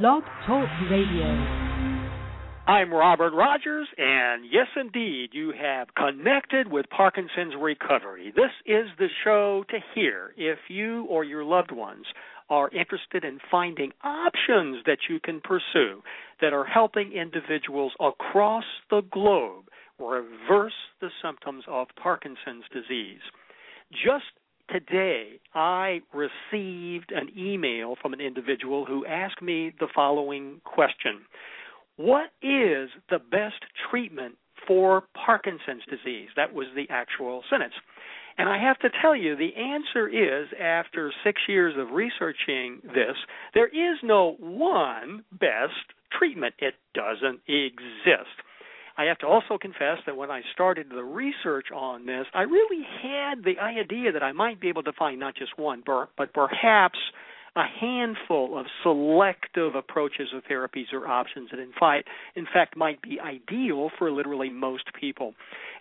Blog Talk Radio. I'm Robert Rogers, and yes, indeed, you have connected with Parkinson's Recovery. This is the show to hear if you or your loved ones are interested in finding options that you can pursue that are helping individuals across the globe reverse the symptoms of Parkinson's disease. Just today I received an email from an individual who asked me the following question What is the best treatment for Parkinson's disease? That was the actual sentence. And I have to tell you, the answer is after six years of researching this, there is no one best treatment. It doesn't exist. I have to also confess that when I started the research on this, I really had the idea that I might be able to find not just one, but perhaps a handful of selective approaches of therapies or options that in fact in fact might be ideal for literally most people.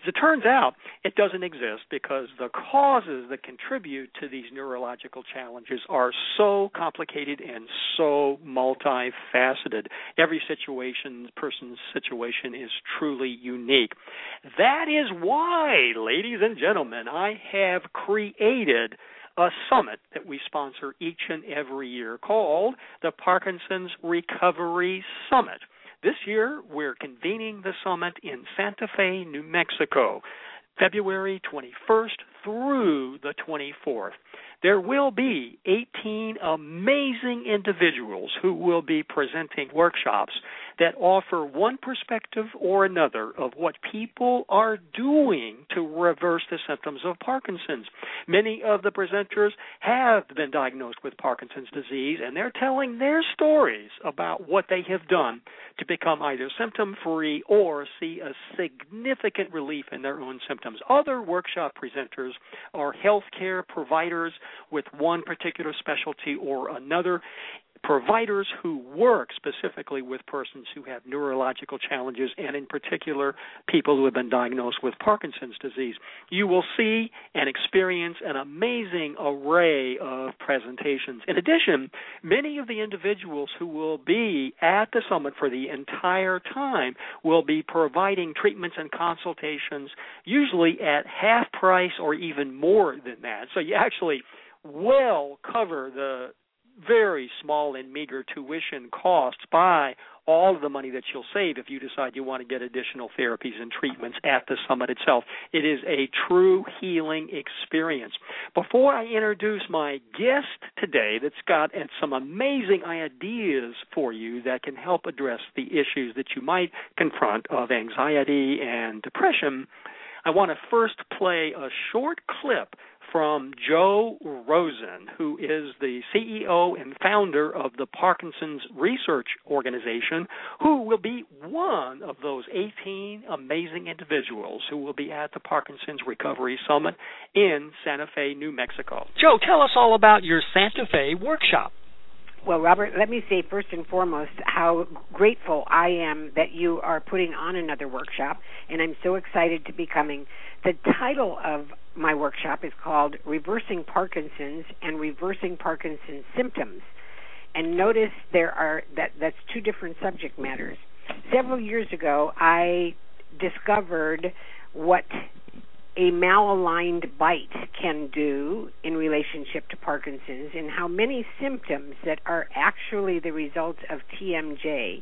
As it turns out, it doesn't exist because the causes that contribute to these neurological challenges are so complicated and so multifaceted. Every situation, person's situation is truly unique. That is why, ladies and gentlemen, I have created a summit that we sponsor each and every year called the Parkinson's Recovery Summit. This year, we're convening the summit in Santa Fe, New Mexico, February 21st through the 24th there will be 18 amazing individuals who will be presenting workshops that offer one perspective or another of what people are doing to reverse the symptoms of Parkinson's. Many of the presenters have been diagnosed with Parkinson's disease and they're telling their stories about what they have done to become either symptom free or see a significant relief in their own symptoms. Other workshop presenters are healthcare providers with one particular specialty or another providers who work specifically with persons who have neurological challenges and in particular people who have been diagnosed with Parkinson's disease. You will see and experience an amazing array of presentations. In addition, many of the individuals who will be at the summit for the entire time will be providing treatments and consultations usually at half price or even more than that. So you actually well cover the very small and meager tuition costs by all of the money that you'll save if you decide you want to get additional therapies and treatments at the summit itself. It is a true healing experience. Before I introduce my guest today that's got some amazing ideas for you that can help address the issues that you might confront of anxiety and depression, I want to first play a short clip from Jo Rosen, who is the CEO and founder of the Parkinson's Research Organization, who will be one of those 18 amazing individuals who will be at the Parkinson's Recovery Summit in Santa Fe, New Mexico. Joe, tell us all about your Santa Fe workshop. Well, Robert, let me say first and foremost how grateful I am that you are putting on another workshop, and I'm so excited to be coming. The title of my workshop is called Reversing Parkinson's and Reversing Parkinson's Symptoms. And notice there are that that's two different subject matters. Several years ago, I discovered what a malaligned bite can do in relationship to Parkinson's and how many symptoms that are actually the result of TMJ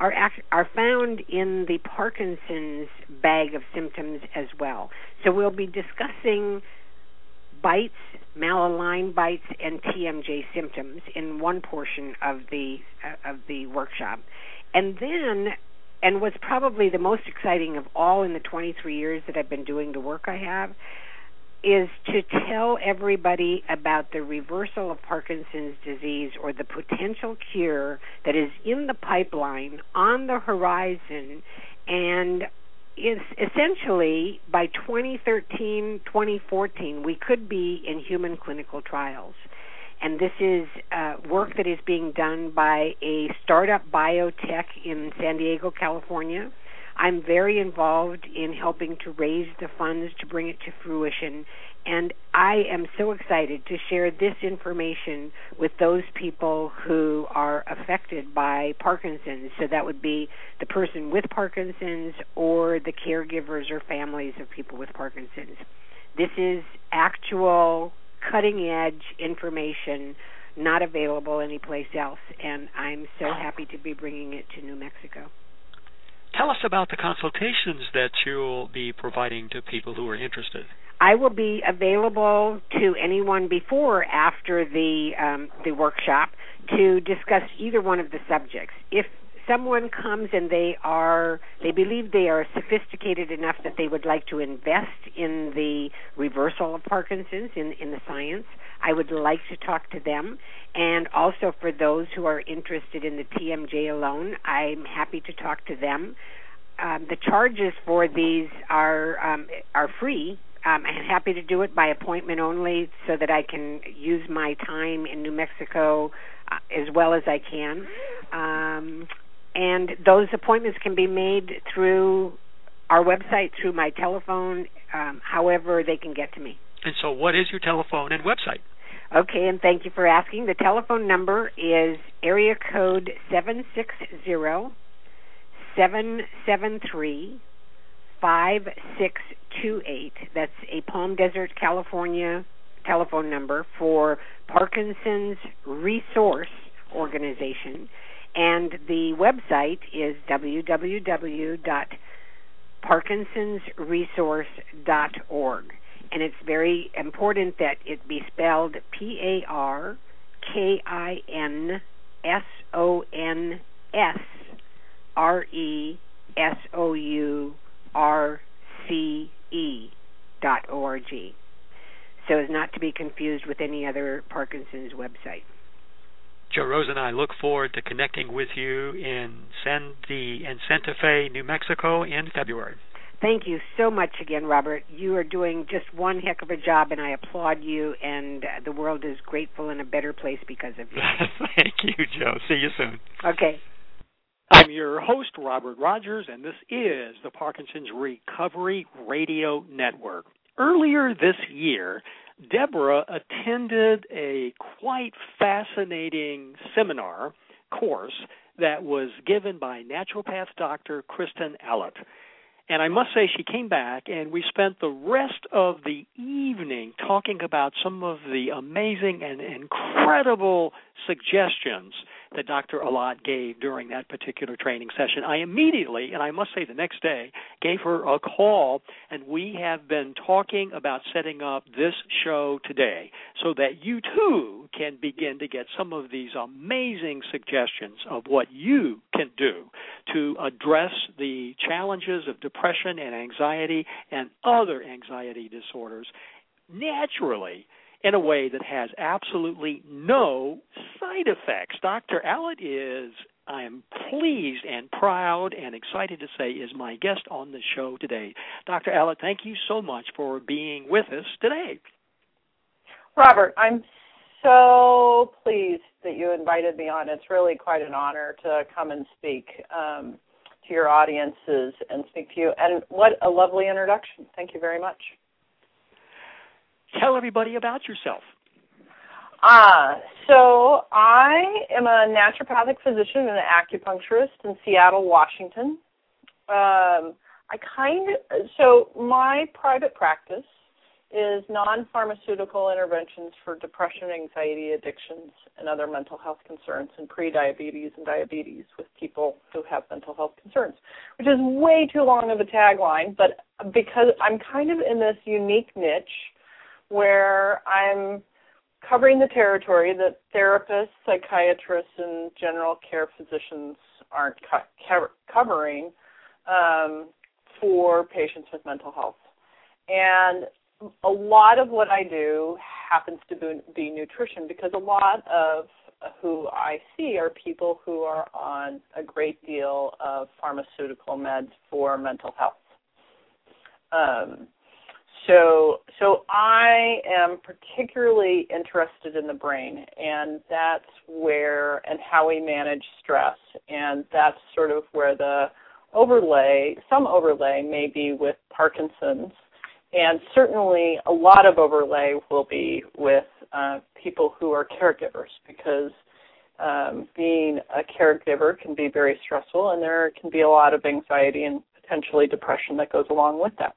are act- are found in the Parkinson's bag of symptoms as well. So we'll be discussing bites, malaligned bites, and TMJ symptoms in one portion of the uh, of the workshop, and then. And what's probably the most exciting of all in the 23 years that I've been doing the work I have is to tell everybody about the reversal of Parkinson's disease or the potential cure that is in the pipeline on the horizon and is essentially by 2013 2014 we could be in human clinical trials and this is uh, work that is being done by a startup biotech in San Diego, California I'm very involved in helping to raise the funds to bring it to fruition. And I am so excited to share this information with those people who are affected by Parkinson's. So that would be the person with Parkinson's or the caregivers or families of people with Parkinson's. This is actual cutting edge information not available anyplace else, and I'm so happy to be bringing it to New Mexico. Tell us about the consultations that you'll be providing to people who are interested. I will be available to anyone before or after the um, the workshop to discuss either one of the subjects. If someone comes and they are they believe they are sophisticated enough that they would like to invest in the reversal of Parkinson's in in the science, I would like to talk to them. And also for those who are interested in the TMJ alone, I'm happy to talk to them. Um, the charges for these are um, are free. Um, I'm happy to do it by appointment only, so that I can use my time in New Mexico uh, as well as I can. Um, and those appointments can be made through our website, through my telephone, um, however they can get to me. And so, what is your telephone and website? Okay, and thank you for asking. The telephone number is area code seven six zero seven seven three five six two eight. That's a Palm Desert, California telephone number for Parkinson's Resource Organization. And the website is www.parkinsonsresource.org. And it's very important that it be spelled P A R K I N S O N S R E S O U R C E dot O R G. So as not to be confused with any other Parkinson's website. Joe Rose and I look forward to connecting with you in San the in Santa Fe, New Mexico in February. Thank you so much again, Robert. You are doing just one heck of a job, and I applaud you. And the world is grateful and a better place because of you. Thank you, Joe. See you soon. Okay. I'm your host, Robert Rogers, and this is the Parkinson's Recovery Radio Network. Earlier this year, Deborah attended a quite fascinating seminar course that was given by naturopath Dr. Kristen Allott. And I must say, she came back, and we spent the rest of the evening talking about some of the amazing and incredible suggestions that Dr. Allott gave during that particular training session. I immediately, and I must say the next day, gave her a call, and we have been talking about setting up this show today so that you too can begin to get some of these amazing suggestions of what you can do to address the challenges of depression and anxiety and other anxiety disorders naturally in a way that has absolutely no side effects. Dr. Allott is, I am pleased and proud and excited to say, is my guest on the show today. Dr. Allott, thank you so much for being with us today. Robert, I'm so pleased that you invited me on. It's really quite an honor to come and speak um, to your audiences and speak to you. And what a lovely introduction. Thank you very much. Tell everybody about yourself. Uh, so I am a naturopathic physician and an acupuncturist in Seattle, Washington. Um, I kind of so my private practice is non-pharmaceutical interventions for depression, anxiety, addictions, and other mental health concerns and pre-diabetes and diabetes with people who have mental health concerns, which is way too long of a tagline, but because I'm kind of in this unique niche where I'm covering the territory that therapists, psychiatrists, and general care physicians aren't co- covering um, for patients with mental health. And a lot of what I do happens to be, nutrition because a lot of who I see are people who are on a great deal of pharmaceutical meds for mental health. Um, so so I am particularly interested in the brain and that's where and how we manage stress and that's sort of where the overlay some overlay may be with Parkinson's and certainly a lot of overlay will be with uh, people who are caregivers because um, being a caregiver can be very stressful and there can be a lot of anxiety and potentially depression that goes along with that.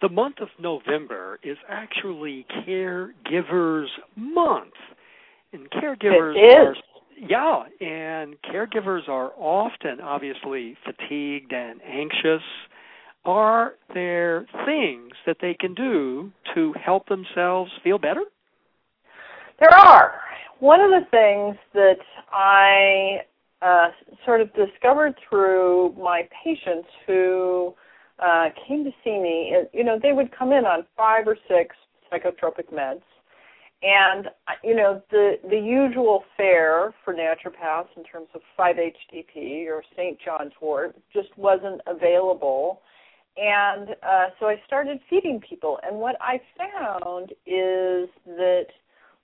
The month of November is actually Caregivers Month. And caregivers are yeah, and caregivers are often obviously fatigued and anxious. Are there things that they can do to help themselves feel better? There are. One of the things that I uh, sort of discovered through my patients who uh, came to see me, you know, they would come in on five or six psychotropic meds, and you know the the usual fare for naturopaths in terms of 5-HTP or St. John's Wort just wasn't available, and uh, so I started feeding people. And what I found is that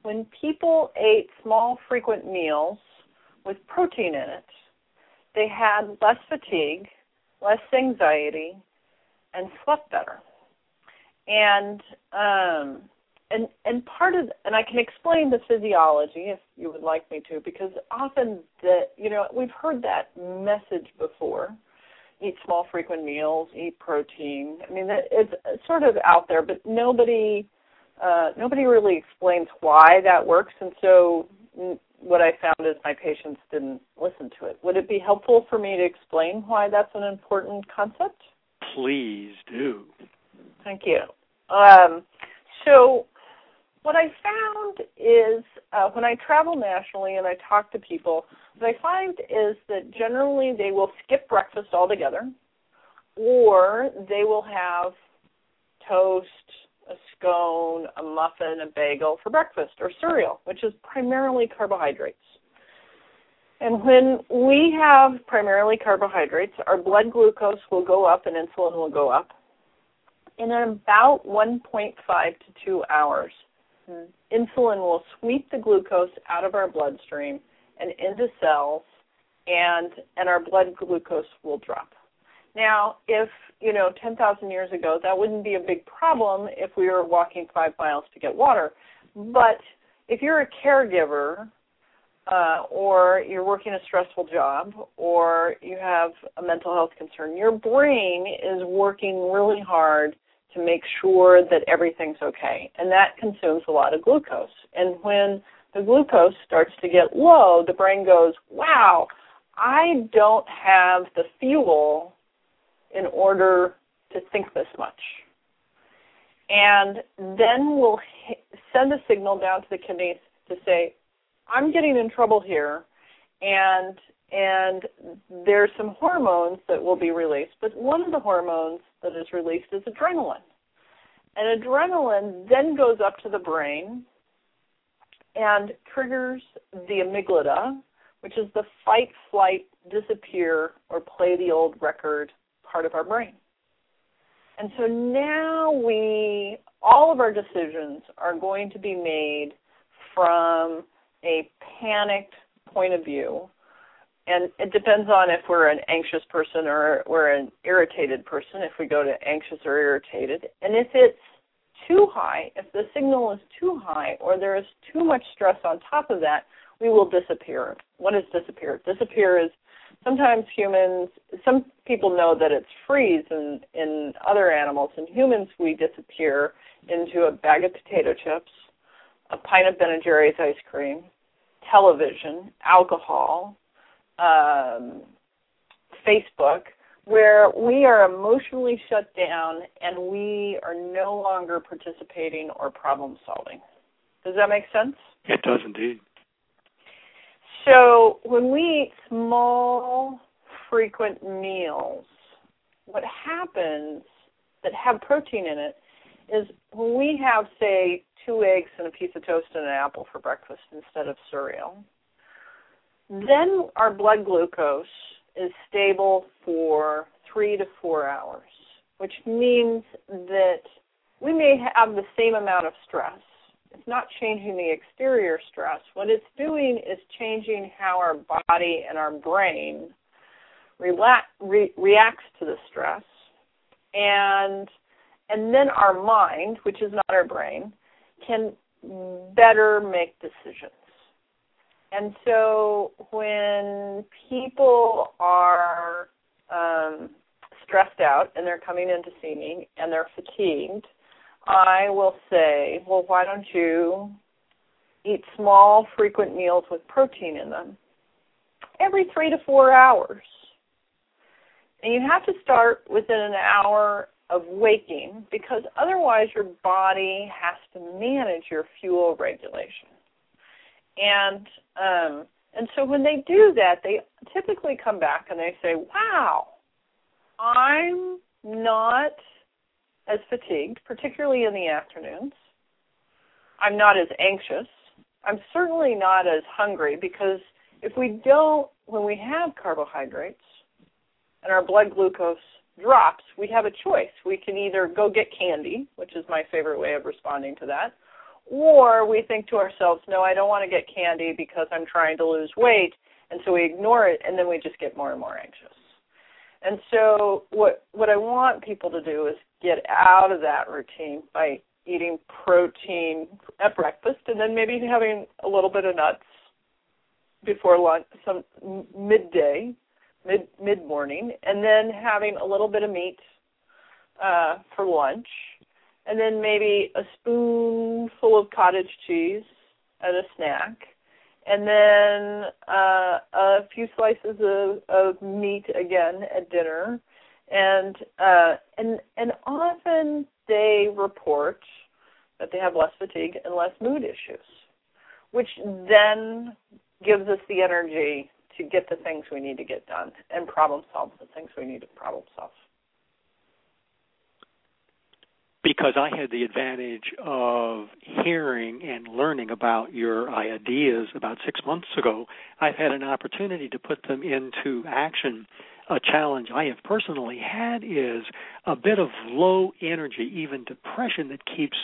when people ate small, frequent meals with protein in it, they had less fatigue, less anxiety, and slept better. And um, and and part of and I can explain the physiology if you would like me to because often that you know we've heard that message before. Eat small frequent meals eat protein. I mean it's sort of out there but nobody uh, nobody really explains why that works. And so what I found is my patients didn't listen to it. Would it be helpful for me to explain why that's an important concept please do thank you um, so what I found is uh, when I travel nationally and I talk to people, what I find is that generally they will skip breakfast altogether, or they will have toast, a scone, a muffin, a bagel for breakfast, or cereal, which is primarily carbohydrates. And when we have primarily carbohydrates, our blood glucose will go up and insulin will go up in about 1.5 to 2 hours. Mm-hmm. Insulin will sweep the glucose out of our bloodstream and into cells, and and our blood glucose will drop. Now, if you know 10,000 years ago, that wouldn't be a big problem if we were walking five miles to get water. But if you're a caregiver, uh, or you're working a stressful job, or you have a mental health concern, your brain is working really hard to make sure that everything's okay. And that consumes a lot of glucose. And when the glucose starts to get low, the brain goes, wow, I don't have the fuel in order to think this much. And then we'll send a signal down to the kidneys to say, I'm getting in trouble here, and and there's some hormones that will be released, but one of the hormones that is released is adrenaline. And adrenaline then goes up to the brain and triggers the amygdala, which is the fight, flight, disappear, or play the old record part of our brain. And so now we, all of our decisions are going to be made from a panicked point of view. And it depends on if we're an anxious person or we're an irritated person if we go to anxious or irritated. And if it's too high if the signal is too high or there is too much stress on top of that we will disappear. What is disappear? Disappear is sometimes humans some people know that it's freeze in in other animals. In humans we disappear into a bag of potato chips a pint of ben and jerry's ice cream television alcohol um, Facebook, where we are emotionally shut down and we are no longer participating or problem solving. Does that make sense? It does indeed. So when we eat small, frequent meals, what happens that have protein in it is when we have, say, two eggs and a piece of toast and an apple for breakfast instead of cereal, then our blood glucose is stable for three to four hours, which means that we may have the same amount of stress. It's not changing the exterior stress. What it's doing is changing how our body and our brain re- reacts to the stress. and and then our mind, which is not our brain, can better make decisions. And so when people are um, stressed out and they're coming in to see me and they're fatigued, I will say, well, why don't you eat small, frequent meals with protein in them every three to four hours? And you have to start within an hour of waking because otherwise your body has to manage your fuel regulation. And um and so when they do that, they typically come back and they say, "Wow, I'm not as fatigued, particularly in the afternoons. I'm not as anxious. I'm certainly not as hungry because if we don't when we have carbohydrates and our blood glucose drops, we have a choice. We can either go get candy, which is my favorite way of responding to that, or we think to ourselves, no, I don't want to get candy because I'm trying to lose weight, and so we ignore it, and then we just get more and more anxious. And so what what I want people to do is get out of that routine by eating protein at breakfast and then maybe having a little bit of nuts before lunch some midday mid mid morning, and then having a little bit of meat uh, for lunch, and then maybe a spoonful of cottage cheese as a snack, and then uh, a few slices of, of meat again at dinner, and uh, and and often they report that they have less fatigue and less mood issues, which then gives us the energy to get the things we need to get done and problem solve the things we need to problem solve. Because I had the advantage of hearing and learning about your ideas about six months ago, I've had an opportunity to put them into action. A challenge I have personally had is a bit of low energy, even depression that keeps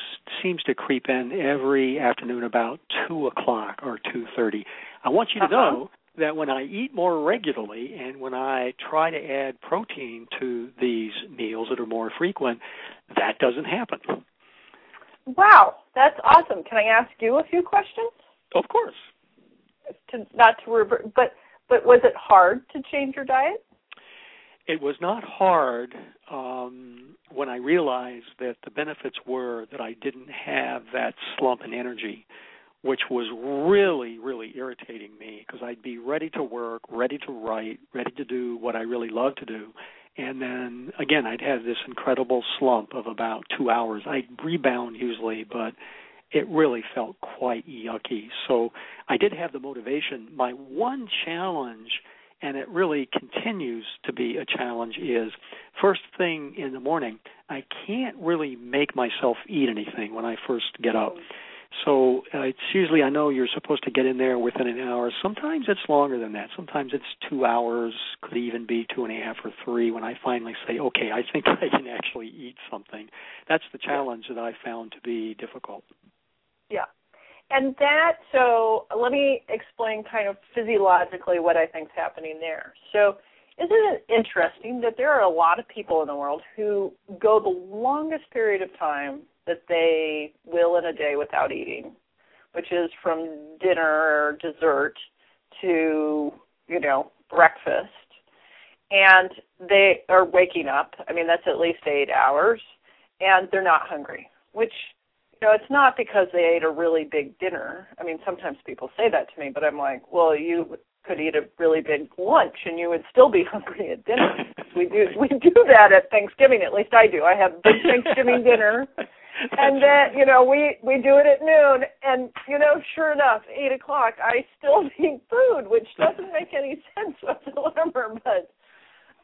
seems to creep in every afternoon about two o'clock or two thirty. I want you to uh-huh. know that when I eat more regularly and when I try to add protein to these meals that are more frequent, that doesn't happen. Wow, that's awesome. Can I ask you a few questions? Of course. To, not to revert, but but was it hard to change your diet? It was not hard um, when I realized that the benefits were that I didn't have that slump in energy which was really, really irritating me because I'd be ready to work, ready to write, ready to do what I really love to do. And then again, I'd have this incredible slump of about two hours. I'd rebound usually, but it really felt quite yucky. So I did have the motivation. My one challenge, and it really continues to be a challenge, is first thing in the morning, I can't really make myself eat anything when I first get up. So uh, it's usually I know you're supposed to get in there within an hour. Sometimes it's longer than that. Sometimes it's two hours. Could even be two and a half or three. When I finally say, okay, I think I can actually eat something. That's the challenge that I found to be difficult. Yeah. And that, so let me explain kind of physiologically what I think is happening there. So, isn't it interesting that there are a lot of people in the world who go the longest period of time that they will in a day without eating, which is from dinner or dessert to, you know, breakfast. And they are waking up. I mean, that's at least eight hours, and they're not hungry, which you know, it's not because they ate a really big dinner. I mean, sometimes people say that to me, but I'm like, well, you could eat a really big lunch and you would still be hungry at dinner. we do we do that at Thanksgiving. At least I do. I have big Thanksgiving dinner and then you know we we do it at noon and you know sure enough eight o'clock i still need food which doesn't make any sense whatsoever but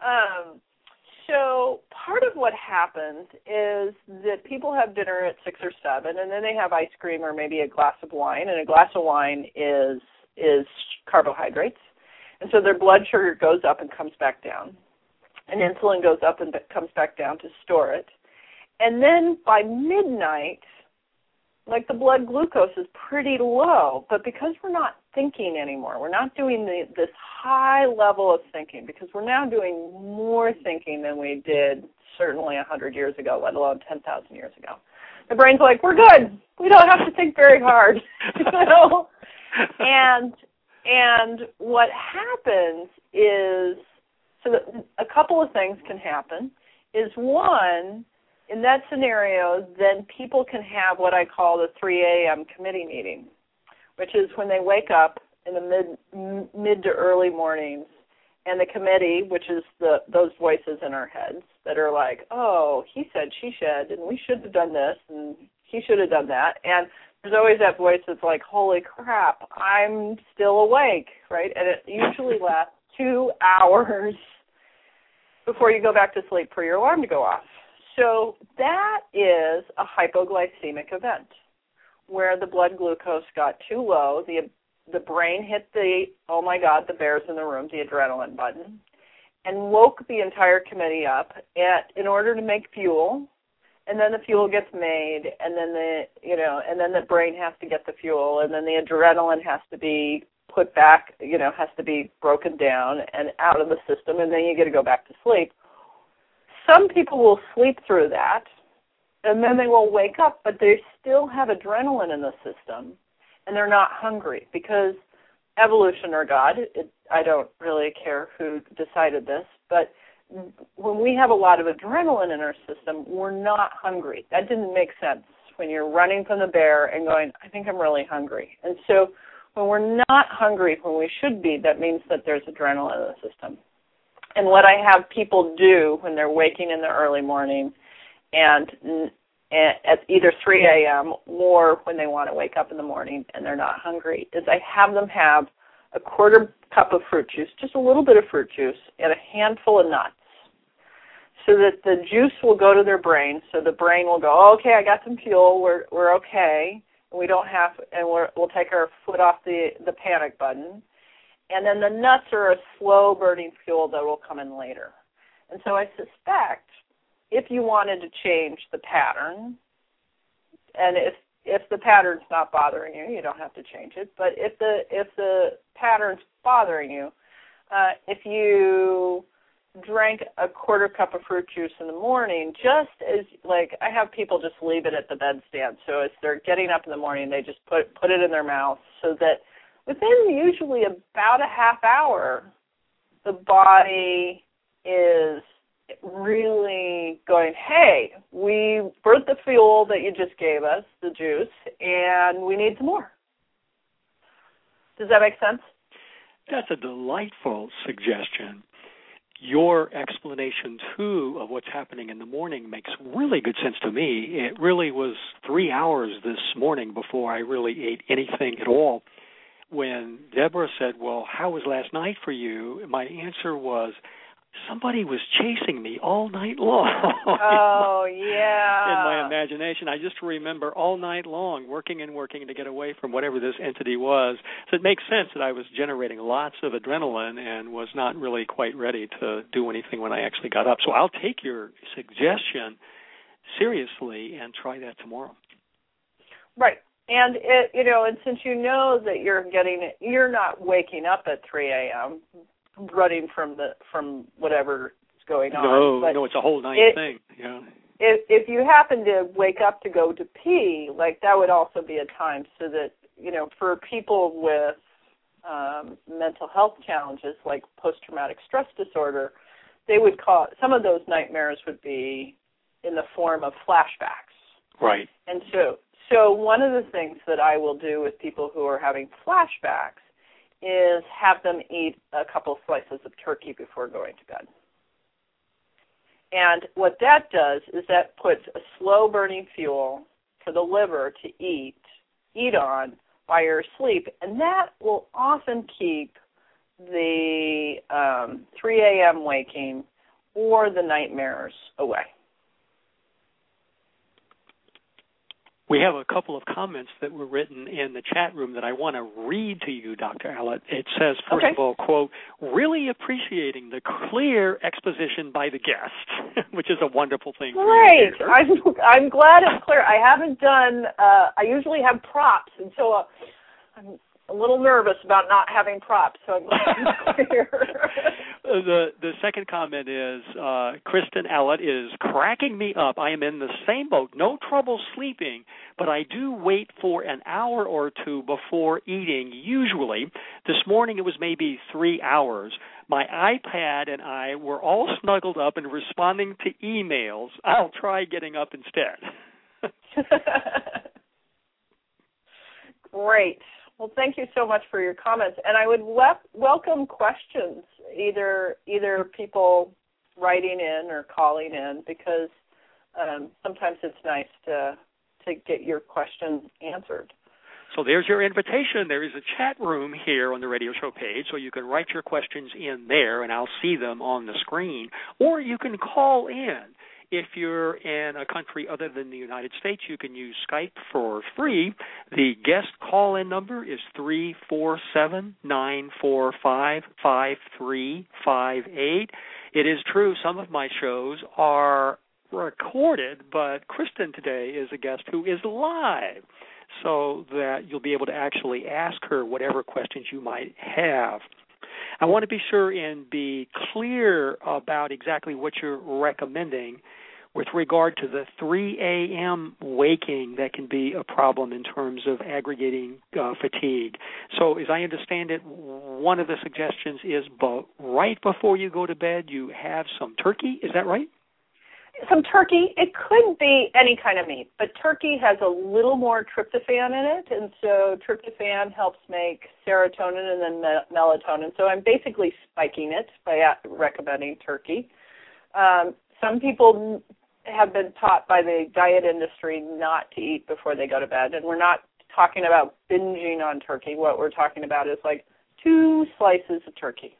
um so part of what happens is that people have dinner at six or seven and then they have ice cream or maybe a glass of wine and a glass of wine is is carbohydrates and so their blood sugar goes up and comes back down. And insulin goes up and comes back down to store it and then by midnight, like the blood glucose is pretty low, but because we're not thinking anymore. We're not doing the, this high level of thinking because we're now doing more thinking than we did certainly a hundred years ago, let alone ten thousand years ago. The brain's like, we're good. We don't have to think very hard, and and what happens is so that a couple of things can happen. Is one in that scenario, then people can have what I call the 3 a.m. committee meeting, which is when they wake up in the mid mid to early mornings, and the committee, which is the those voices in our heads that are like, oh, he said, she said, and we should have done this, and he should have done that, and there's always that voice that's like, holy crap, I'm still awake, right? And it usually lasts two hours before you go back to sleep for your alarm to go off. So that is a hypoglycemic event where the blood glucose got too low, the the brain hit the oh my god, the bear's in the room, the adrenaline button, and woke the entire committee up at in order to make fuel. And then the fuel gets made, and then the you know, and then the brain has to get the fuel, and then the adrenaline has to be put back, you know, has to be broken down and out of the system, and then you get to go back to sleep some people will sleep through that and then they will wake up, but they still have adrenaline in the system and they're not hungry because evolution or God, it, I don't really care who decided this, but when we have a lot of adrenaline in our system, we're not hungry. That didn't make sense when you're running from the bear and going, I think I'm really hungry. And so when we're not hungry when we should be, that means that there's adrenaline in the system and what I have people do when they're waking in the early morning and at either 3 a.m. or when they want to wake up in the morning and they're not hungry is I have them have a quarter cup of fruit juice, just a little bit of fruit juice, and a handful of nuts so that the juice will go to their brain so the brain will go oh, okay i got some fuel we're we're okay and we don't have and we're, we'll take our foot off the the panic button and then the nuts are a slow burning fuel that will come in later. And so I suspect if you wanted to change the pattern, and if if the pattern's not bothering you, you don't have to change it. But if the if the pattern's bothering you, uh, if you drank a quarter cup of fruit juice in the morning, just as like I have people just leave it at the bedstand. So as they're getting up in the morning, they just put put it in their mouth so that within usually about a half hour, the body is really going, hey, we burnt the fuel that you just gave us, the juice, and we need some more. Does that make sense? That's a delightful suggestion. Your explanation, too, of what's happening in the morning makes really good sense to me. It really was three hours this morning before I really ate anything at all when Deborah said, "Well, how was last night for you?" my answer was, "Somebody was chasing me all night long." Oh yeah. In my imagination, I just remember all night long working and working to get away from whatever this entity was. So it makes sense that I was generating lots of adrenaline and was not really quite ready to do anything when I actually got up. So I'll take your suggestion seriously and try that tomorrow. Right and it you know and since you know that you're getting you're not waking up at 3 a.m. running from the from whatever's going on no but no it's a whole night it, thing yeah if if you happen to wake up to go to pee like that would also be a time so that you know for people with um mental health challenges like post traumatic stress disorder they would call some of those nightmares would be in the form of flashbacks right and so so one of the things that I will do with people who are having flashbacks is have them eat a couple slices of turkey before going to bed. And what that does is that puts a slow burning fuel for the liver to eat eat on while you're asleep, and that will often keep the um, 3 a.m. waking or the nightmares away. We have a couple of comments that were written in the chat room that I want to read to you, Dr. Allott. It says, first okay. of all, quote, really appreciating the clear exposition by the guest, which is a wonderful thing. Great. I'm, I'm glad it's clear. I haven't done, uh, I usually have props, and so uh, I'm a little nervous about not having props, so I'm glad it's clear. The the second comment is uh, Kristen Allott is cracking me up. I am in the same boat, no trouble sleeping, but I do wait for an hour or two before eating. Usually, this morning it was maybe three hours. My iPad and I were all snuggled up and responding to emails. I'll try getting up instead. Great. Well, thank you so much for your comments, and I would le- welcome questions, either either people writing in or calling in, because um, sometimes it's nice to to get your questions answered. So there's your invitation. There is a chat room here on the radio show page, so you can write your questions in there, and I'll see them on the screen, or you can call in if you're in a country other than the United States, you can use Skype for free. The guest call in number is three four seven nine four five five three five eight. It is true, some of my shows are recorded, but Kristen today is a guest who is live so that you'll be able to actually ask her whatever questions you might have. I want to be sure and be clear about exactly what you're recommending with regard to the 3 a.m. waking that can be a problem in terms of aggregating uh, fatigue. So, as I understand it, one of the suggestions is but right before you go to bed, you have some turkey. Is that right? Some turkey. It could be any kind of meat, but turkey has a little more tryptophan in it, and so tryptophan helps make serotonin and then me- melatonin. So I'm basically spiking it by recommending turkey. Um, some people have been taught by the diet industry not to eat before they go to bed, and we're not talking about binging on turkey. What we're talking about is like two slices of turkey.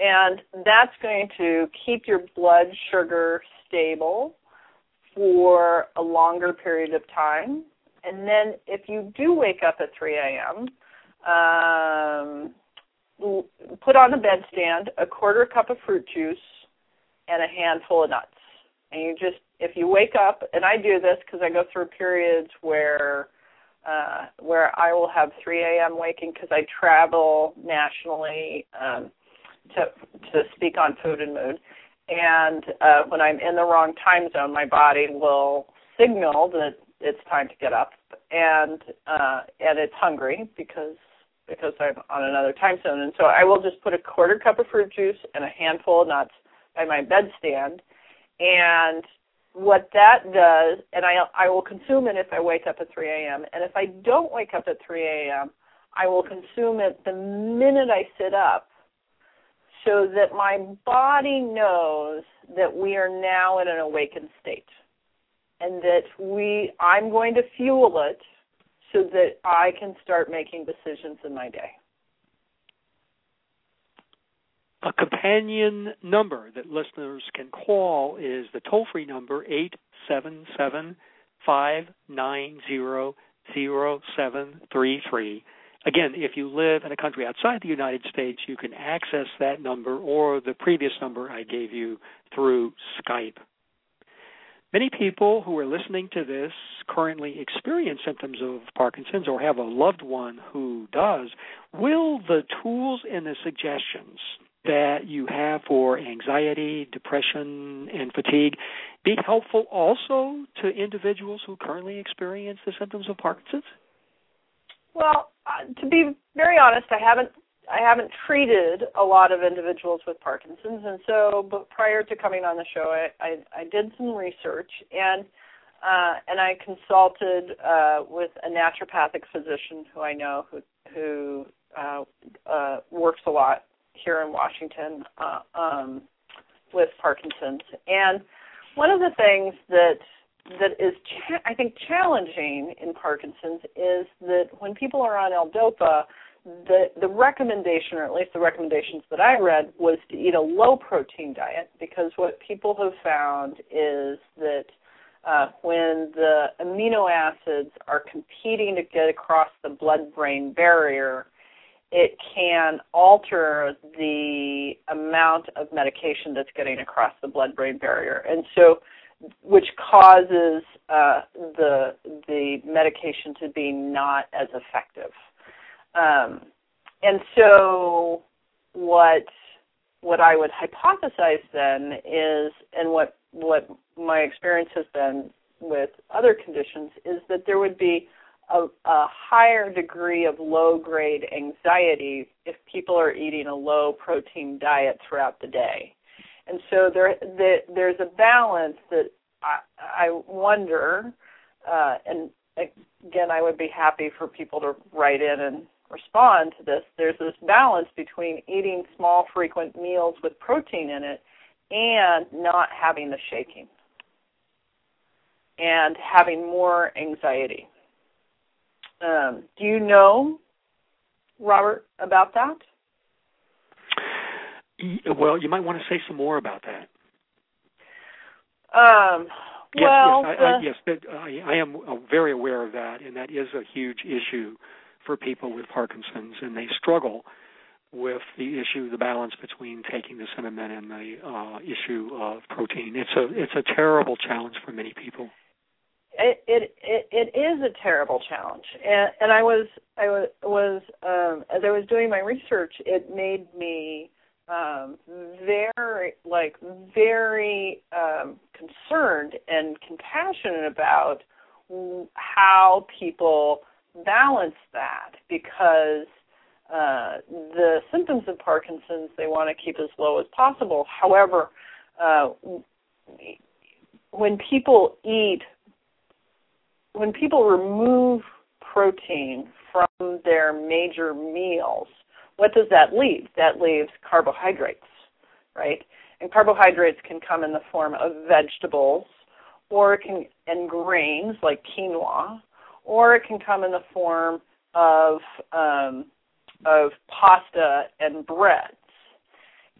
And that's going to keep your blood sugar stable for a longer period of time. And then if you do wake up at 3 a.m., um, put on the bedstand a quarter cup of fruit juice and a handful of nuts and you just if you wake up and I do this because I go through periods where uh where I will have 3 a.m. waking because I travel nationally um to to speak on food and mood and uh when I'm in the wrong time zone my body will signal that it's time to get up and uh and it's hungry because because I'm on another time zone and so I will just put a quarter cup of fruit juice and a handful of nuts by my bedstand and what that does, and I I will consume it if I wake up at 3 a.m. And if I don't wake up at 3 a.m., I will consume it the minute I sit up, so that my body knows that we are now in an awakened state, and that we I'm going to fuel it so that I can start making decisions in my day a companion number that listeners can call is the toll free number eight seven seven five nine zero zero seven three three. Again, if you live in a country outside the United States, you can access that number or the previous number I gave you through Skype. Many people who are listening to this currently experience symptoms of Parkinson's or have a loved one who does. Will the tools and the suggestions that you have for anxiety, depression, and fatigue be helpful also to individuals who currently experience the symptoms of Parkinson's? Well, uh, to be very honest, I haven't I haven't treated a lot of individuals with Parkinson's, and so but prior to coming on the show, I I, I did some research and uh, and I consulted uh, with a naturopathic physician who I know who who uh, uh, works a lot here in Washington uh, um, with Parkinson's. And one of the things that that is cha- I think challenging in Parkinson's is that when people are on L-Dopa, the the recommendation, or at least the recommendations that I read, was to eat a low protein diet because what people have found is that uh, when the amino acids are competing to get across the blood-brain barrier, it can alter the amount of medication that's getting across the blood-brain barrier, and so which causes uh, the the medication to be not as effective. Um, and so what what I would hypothesize then is, and what what my experience has been with other conditions is that there would be a, a higher degree of low grade anxiety if people are eating a low protein diet throughout the day. And so there, the, there's a balance that I, I wonder, uh, and again, I would be happy for people to write in and respond to this. There's this balance between eating small, frequent meals with protein in it and not having the shaking and having more anxiety. Um, do you know, Robert, about that? Well, you might want to say some more about that. Um, yes, well, yes, I, I, yes, I, I am uh, very aware of that, and that is a huge issue for people with Parkinson's, and they struggle with the issue, the balance between taking the Sinemet and the uh, issue of protein. It's a it's a terrible challenge for many people it, it it is a terrible challenge. And and i was i was was um as i was doing my research it made me um very like very um concerned and compassionate about how people balance that because uh the symptoms of parkinson's they want to keep as low as possible. However uh when people eat when people remove protein from their major meals, what does that leave? That leaves carbohydrates, right? And carbohydrates can come in the form of vegetables, or it can and grains like quinoa, or it can come in the form of um, of pasta and breads.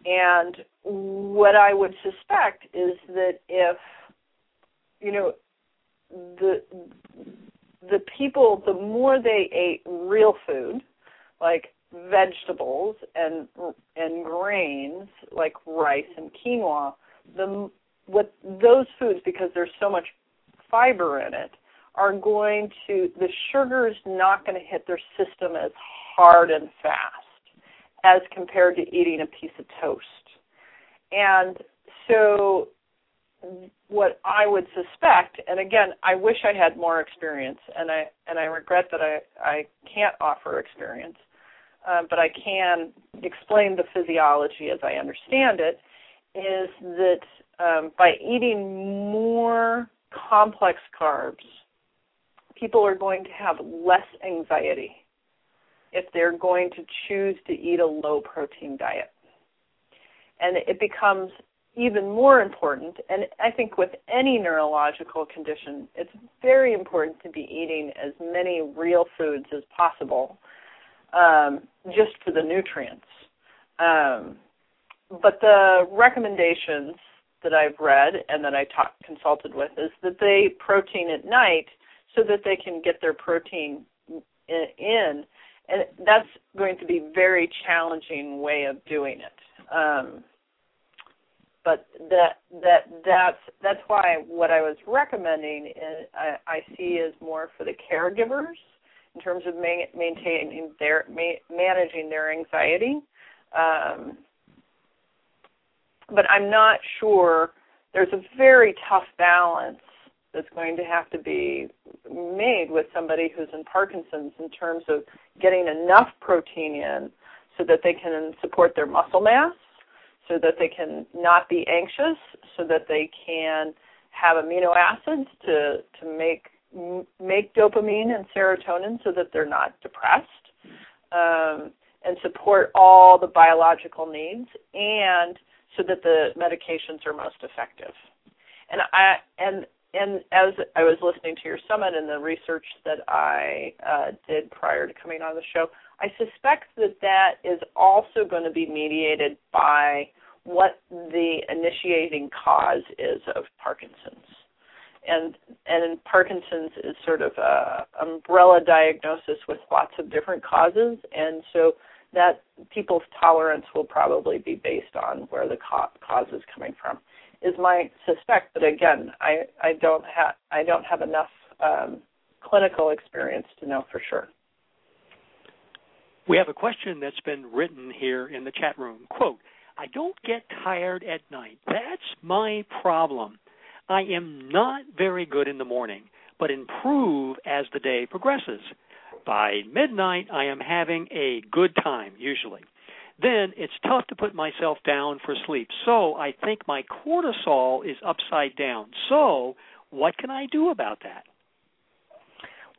And what I would suspect is that if you know the the people the more they ate real food like vegetables and and grains like rice and quinoa the what those foods because there's so much fiber in it are going to the sugar is not going to hit their system as hard and fast as compared to eating a piece of toast. And so what I would suspect, and again, I wish I had more experience, and I and I regret that I I can't offer experience, uh, but I can explain the physiology as I understand it. Is that um, by eating more complex carbs, people are going to have less anxiety if they're going to choose to eat a low protein diet. And it becomes even more important, and I think with any neurological condition, it's very important to be eating as many real foods as possible, um, just for the nutrients. Um, but the recommendations that I've read and that I talk, consulted with is that they protein at night so that they can get their protein in, and that's going to be very challenging way of doing it. Um, but that that that's that's why what I was recommending is, I, I see is more for the caregivers in terms of ma- maintaining their ma- managing their anxiety. Um, but I'm not sure. There's a very tough balance that's going to have to be made with somebody who's in Parkinson's in terms of getting enough protein in so that they can support their muscle mass so that they can not be anxious, so that they can have amino acids to to make make dopamine and serotonin so that they're not depressed, um, and support all the biological needs, and so that the medications are most effective. And I and and as I was listening to your summit and the research that I uh, did prior to coming on the show, I suspect that that is also going to be mediated by what the initiating cause is of Parkinson's. And and Parkinson's is sort of a umbrella diagnosis with lots of different causes, and so that people's tolerance will probably be based on where the cause is coming from. Is my suspect, but again, I I don't have I don't have enough um, clinical experience to know for sure. We have a question that's been written here in the chat room. Quote, I don't get tired at night. That's my problem. I am not very good in the morning, but improve as the day progresses. By midnight, I am having a good time, usually. Then it's tough to put myself down for sleep. So I think my cortisol is upside down. So, what can I do about that?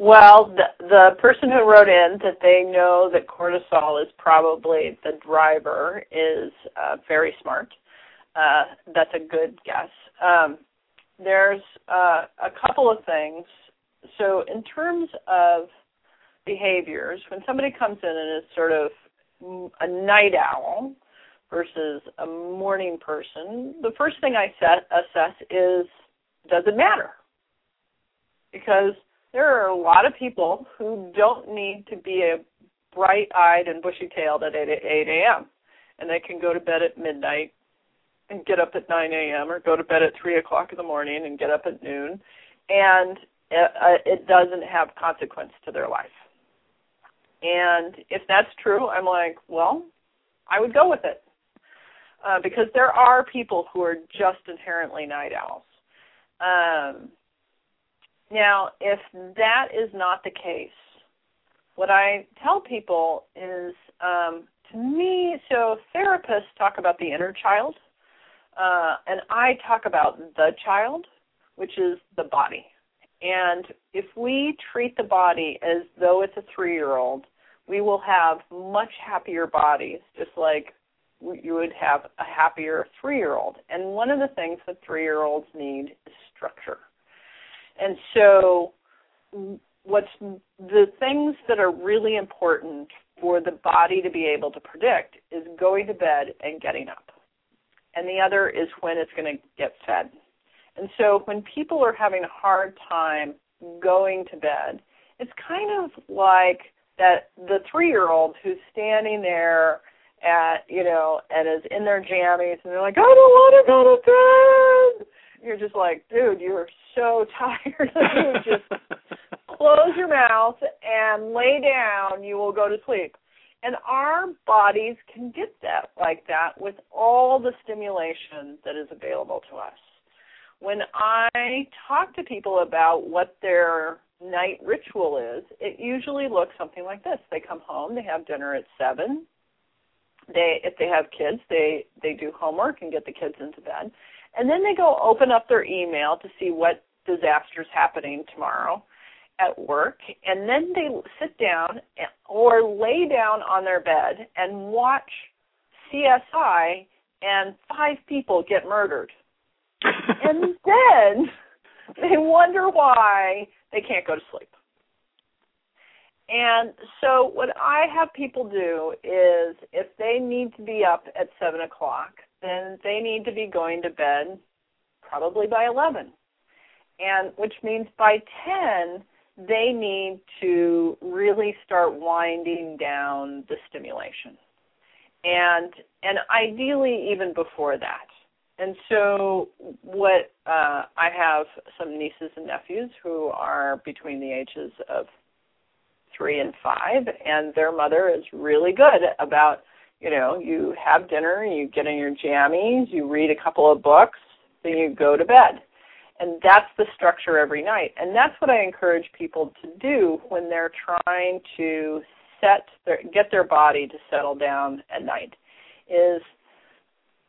Well, the, the person who wrote in that they know that cortisol is probably the driver is uh, very smart. Uh, that's a good guess. Um, there's uh, a couple of things. So, in terms of behaviors, when somebody comes in and is sort of a night owl versus a morning person, the first thing I set, assess is does it matter? Because there are a lot of people who don't need to be a bright eyed and bushy tailed at 8, 8 a.m. And they can go to bed at midnight and get up at 9 a.m. or go to bed at 3 o'clock in the morning and get up at noon. And it, uh, it doesn't have consequence to their life. And if that's true, I'm like, well, I would go with it. Uh, because there are people who are just inherently night owls. Um, now, if that is not the case, what I tell people is um, to me, so therapists talk about the inner child, uh, and I talk about the child, which is the body. And if we treat the body as though it's a three year old, we will have much happier bodies, just like you would have a happier three year old. And one of the things that three year olds need is structure. And so, what's the things that are really important for the body to be able to predict is going to bed and getting up. And the other is when it's going to get fed. And so, when people are having a hard time going to bed, it's kind of like that the three year old who's standing there at you know and is in their jammies and they're like i don't want to go to bed you're just like dude you're so tired. Just close your mouth and lay down. You will go to sleep. And our bodies can get that like that with all the stimulation that is available to us. When i talk to people about what their night ritual is it usually looks something like this. They come home they have dinner at seven. They if they have kids they they do homework and get the kids into bed and then they go open up their email to see what disasters happening tomorrow at work and then they sit down or lay down on their bed and watch CSI and five people get murdered. and then they wonder why they can't go to sleep. And so what I have people do is if they need to be up at seven o'clock, then they need to be going to bed probably by eleven. And which means by ten they need to really start winding down the stimulation. And and ideally even before that. And so what uh I have some nieces and nephews who are between the ages of three and five, and their mother is really good about, you know, you have dinner, you get in your jammies, you read a couple of books, then you go to bed. And that's the structure every night. And that's what I encourage people to do when they're trying to set their get their body to settle down at night is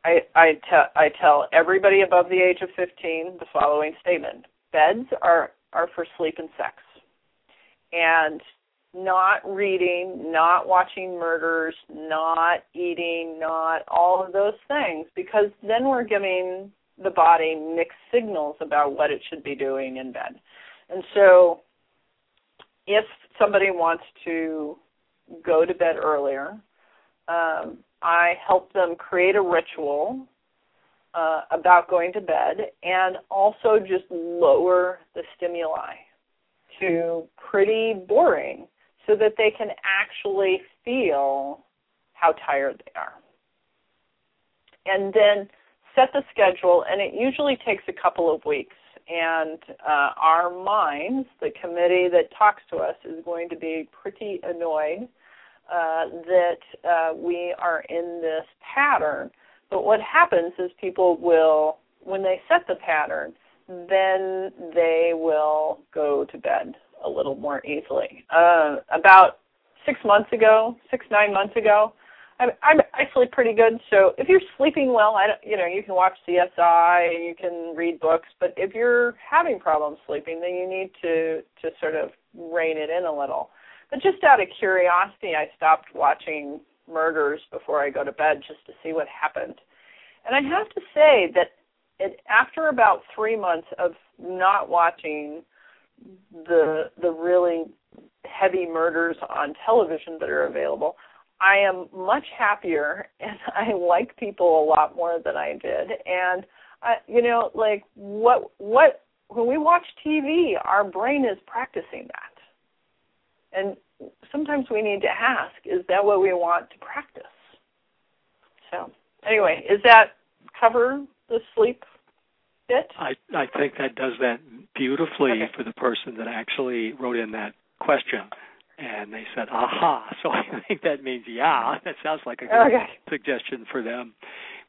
I I tell I tell everybody above the age of 15 the following statement. Beds are are for sleep and sex. And not reading, not watching murders, not eating, not all of those things, because then we're giving the body mixed signals about what it should be doing in bed. And so, if somebody wants to go to bed earlier, um, I help them create a ritual uh, about going to bed and also just lower the stimuli to pretty boring so that they can actually feel how tired they are. And then set the schedule, and it usually takes a couple of weeks. And uh, our minds, the committee that talks to us, is going to be pretty annoyed uh, that uh, we are in this pattern. But what happens is people will, when they set the pattern, then they will go to bed a little more easily. Uh, about six months ago, six nine months ago, I'm, I'm I sleep pretty good. So if you're sleeping well, I don't, you know you can watch CSI you can read books. But if you're having problems sleeping, then you need to to sort of rein it in a little. But just out of curiosity, I stopped watching murders before I go to bed just to see what happened. And I have to say that it, after about three months of not watching the the really heavy murders on television that are available, I am much happier and I like people a lot more than I did. And I, you know, like what what when we watch TV, our brain is practicing that. And sometimes we need to ask, is that what we want to practice? So, anyway, is that cover the sleep bit? I I think that does that beautifully okay. for the person that actually wrote in that question. And they said, aha. So I think that means, yeah, that sounds like a good okay. suggestion for them.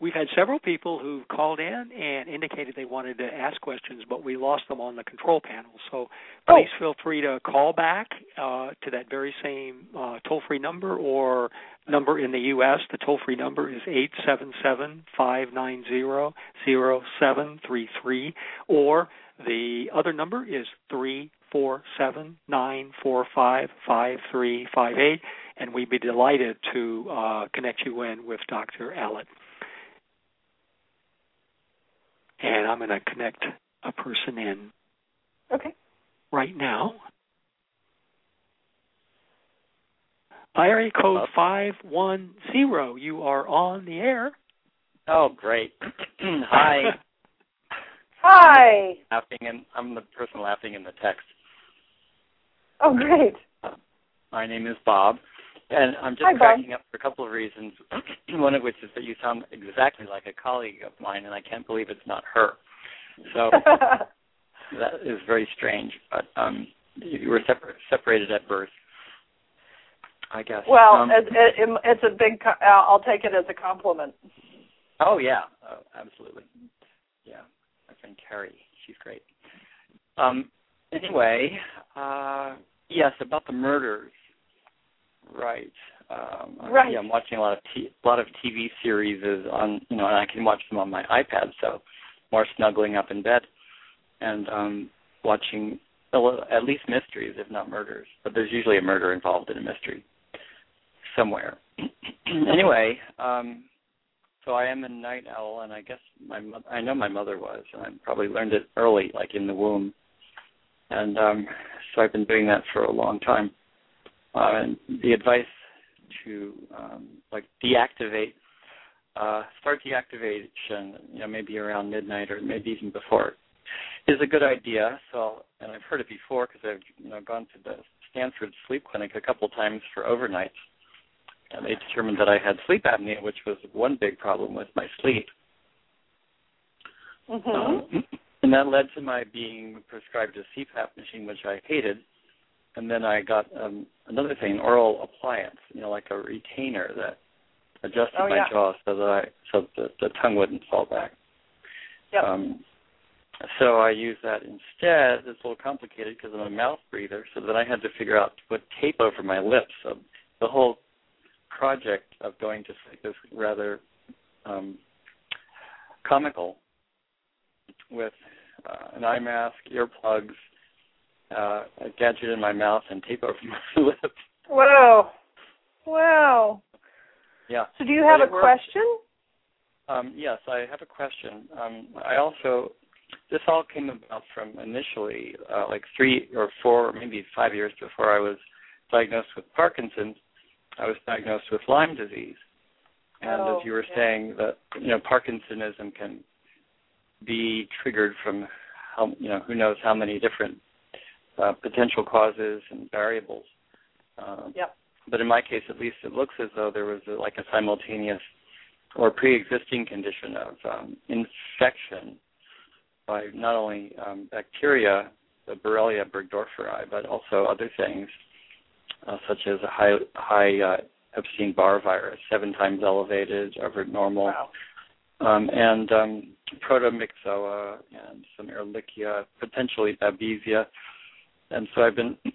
We've had several people who've called in and indicated they wanted to ask questions, but we lost them on the control panel. So please oh. feel free to call back uh, to that very same uh, toll free number or number in the U.S. The toll free number is eight seven seven five nine zero zero seven three three, or the other number is three four seven nine four five five three five eight, and we'd be delighted to uh, connect you in with Dr. Allott. And I'm going to connect a person in. Okay. Right now. Area code five one zero. You are on the air. Oh, great! Hi. Hi. Laughing and I'm the person laughing in the text. Oh, great. My name is Bob, and I'm just Hi, cracking Bob. up for a couple of reasons. One of which is that you sound exactly like a colleague of mine, and I can't believe it's not her. So that is very strange. But um, you were separ- separated at birth, I guess. well, Um, it, it, it's a big. I'll take it as a compliment. Oh yeah, oh, absolutely. Yeah, my friend Carrie, she's great. Um, anyway, uh, yes, about the murders, right? Um, Right. Yeah, I'm watching a lot of t- a lot of TV series is on, you know, and I can watch them on my iPad, so more snuggling up in bed and um watching at least mysteries, if not murders. But there's usually a murder involved in a mystery somewhere. anyway, um so I am a night owl, and I guess my mo- I know my mother was, and I probably learned it early, like in the womb, and um, so I've been doing that for a long time. Uh, and the advice to um, like deactivate, uh, start deactivation, you know, maybe around midnight or maybe even before, is a good idea. So, and I've heard it before because I've you know gone to the Stanford Sleep Clinic a couple times for overnights and they determined that I had sleep apnea, which was one big problem with my sleep. hmm Um, and that led to my being prescribed a CPAP machine, which I hated. And then I got um, another thing, an oral appliance, you know, like a retainer that adjusted Oh, my yeah. jaw so that I so that the tongue wouldn't fall back. Yep. Um, so I used that instead. It's a little complicated because I'm a mouth breather, so then I had to figure out to put tape over my lips. So the whole project of going to sleep is rather um, comical with uh, an eye mask, earplugs, uh, a gadget in my mouth, and tape over my lips. Wow. Wow. Yeah. So, do you have But a question? Um, yes, I have a question. Um, I also, this all came about from initially, uh, like three or four, maybe five years before I was diagnosed with Parkinson's. I was diagnosed with Lyme disease, and Oh, as you were yeah. saying, that you know Parkinsonism can be triggered from how you know who knows how many different uh, potential causes and variables. Um, Yep. But in my case, at least, it looks as though there was a, like a simultaneous or pre-existing condition of um, infection by not only um, bacteria, the Borrelia burgdorferi, but also other things uh, such as a high high uh, Epstein Barr virus, seven times elevated over normal, wow. um, and um, protomyxzoa and some Ehrlichia, potentially Babesia. And so I've been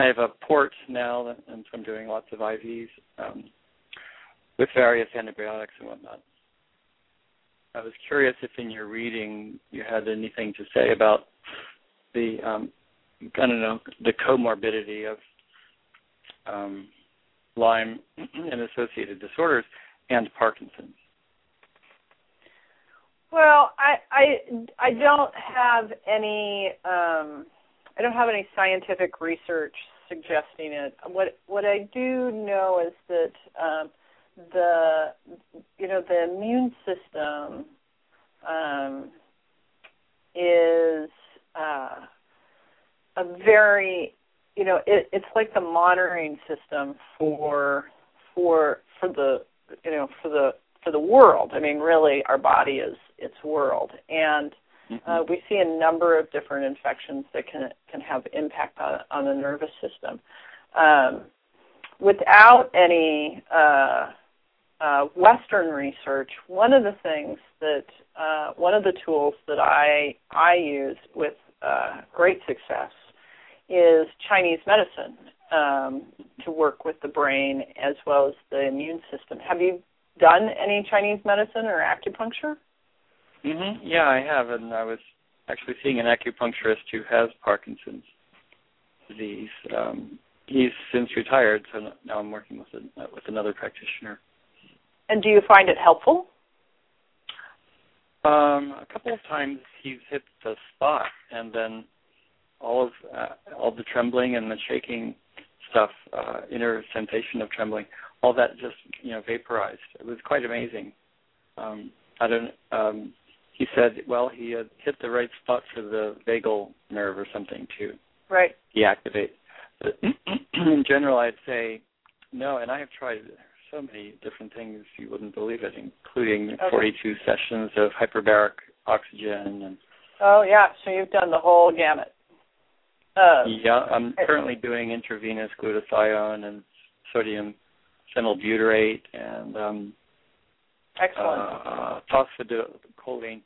I have a port now, and so I'm doing lots of IVs um, with various antibiotics and whatnot. I was curious if in your reading you had anything to say about the um, I don't know the comorbidity of um, Lyme and associated disorders and Parkinson's. Well, I I I don't have any um I don't have any scientific research suggesting it. What what I do know is that um the you know the immune system um is uh a very you know it, it's like the monitoring system for for for the you know for the for the world. I mean, really, our body is its world, and mm-hmm. uh, we see a number of different infections that can can have impact on on the nervous system. Um, without any uh, uh, Western research, one of the things that uh, one of the tools that I I use with uh, great success is Chinese medicine um, to work with the brain as well as the immune system. Have you done any Chinese medicine or acupuncture? Mhm. Yeah, I have, and I was actually seeing an acupuncturist who has Parkinson's disease. Um, he's since retired, so now I'm working with a, with another practitioner. And do you find it helpful? Um, a couple of times he's hit the spot, and then all of uh, all the trembling and the shaking stuff, uh, inner sensation of trembling, all that just you know vaporized. It was quite amazing. Um, I don't. Um, he said, well, he had hit the right spot for the vagal nerve or something to right deactivate. But in general, I'd say no. And I have tried so many different things you wouldn't believe it, including okay. 42 sessions of hyperbaric oxygen and. Oh yeah, so you've done the whole gamut. Uh, yeah, I'm currently doing intravenous glutathione and sodium phenylbutyrate and um, excellent uh, phosphatidylcholine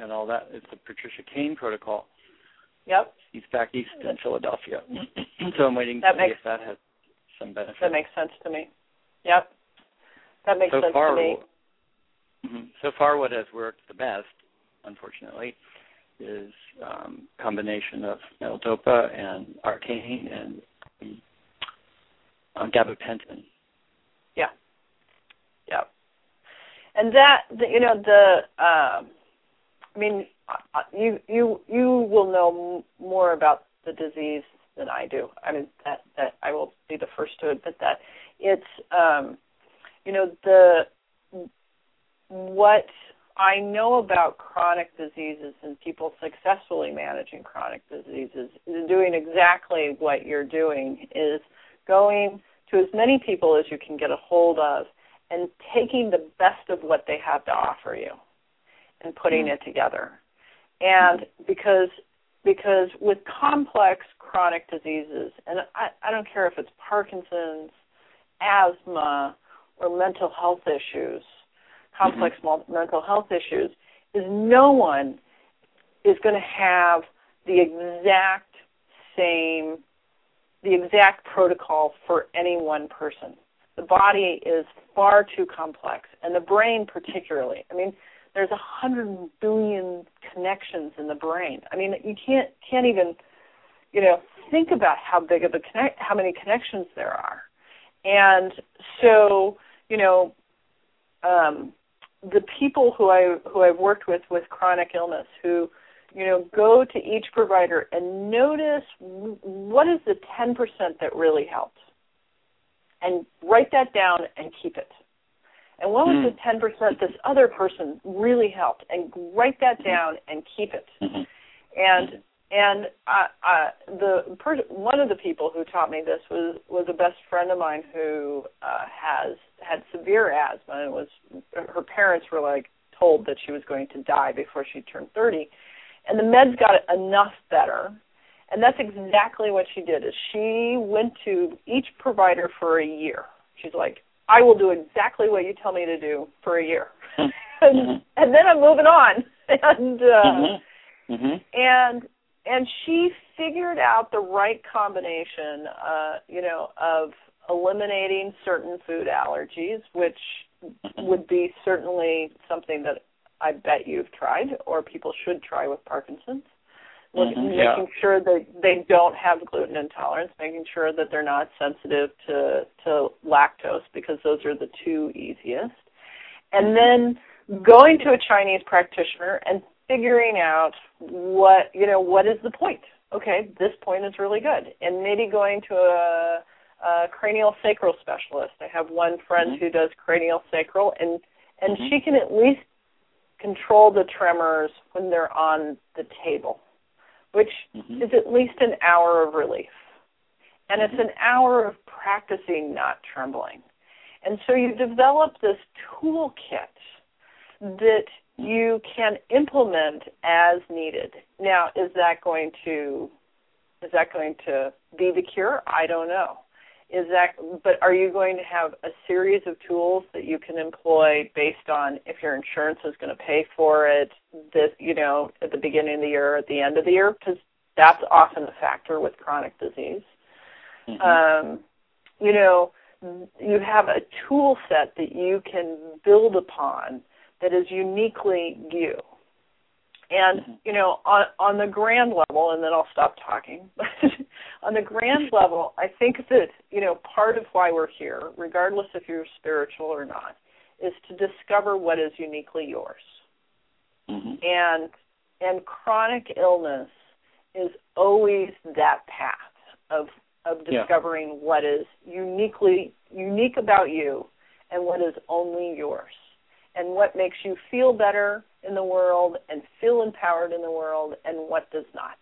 and all that. It's the Patricia Kane protocol. Yep. He's back east in Philadelphia, so I'm waiting that to makes, see if that has some benefit. That makes sense to me. Yep. That makes so sense far, to me. Mm-hmm. So far, what has worked the best, unfortunately, is um, combination of L-DOPA and Artane and um, gabapentin. Yeah. Yeah. And that, the, you know, the, um, I mean, you you you will know more about the disease than I do. I mean, that that I will be the first to admit that it's, um, you know, the what I know about chronic diseases and people successfully managing chronic diseases doing exactly what you're doing is going to as many people as you can get a hold of and taking the best of what they have to offer you and putting mm-hmm. it together. And because because with complex chronic diseases, and I, I don't care if it's Parkinson's, asthma, or mental health issues, complex mm-hmm. mental health issues, is no one is going to have the exact same the exact protocol for any one person. The body is far too complex, and the brain particularly. I mean, there's a hundred billion connections in the brain. I mean, you can't can't even, you know, think about how big of a connect how many connections there are, and so you know, um, the people who I who I've worked with with chronic illness who you know go to each provider and notice what is the 10% that really helped and write that down and keep it. And what was Mm. the 10% this other person really helped? And write that down and keep it. Mhm. and and uh, uh, the per- one of the people who taught me this was was a best friend of mine who uh, has had severe asthma and was her parents were like told that she was going to die before she turned 30 and the meds got enough better And that's exactly what she did. Is she went to each provider for a year. She's like, I will do exactly what you tell me to do for a year, and, and then I'm moving on. And uh, mm-hmm. Mm-hmm. and and she figured out the right combination, uh, you know, of eliminating certain food allergies, which mm-hmm. would be certainly something that I bet you've tried or people should try with Parkinson's. Mm-hmm, making sure that they don't have gluten intolerance, making sure that they're not sensitive to to lactose because those are the two easiest. And then going to a Chinese practitioner and figuring out what, you know, what is the point? Okay, this point is really good. And maybe going to a a cranial sacral specialist. I have one friend mm-hmm. who does cranial sacral and and mm-hmm. she can at least control the tremors when they're on the table, which mm-hmm. is at least an hour of relief. And it's an hour of practicing not trembling. And so you develop this toolkit that you can implement as needed. Now, is that going to is that going to be the cure? I don't know is that but are you going to have a series of tools that you can employ based on if your insurance is going to pay for it this you know at the beginning of the year or at the end of the year because that's often a factor with chronic disease mm-hmm. um, you know you have a tool set that you can build upon that is uniquely you and mm-hmm. you know, on on the grand level, and then I'll stop talking. But on the grand level, I think that you know part of why we're here, regardless if you're spiritual or not, is to discover what is uniquely yours. Mm-hmm. And and chronic illness is always that path of of discovering yeah. what is uniquely unique about you and what is only yours and what makes you feel better in the world and feel empowered in the world and what does not.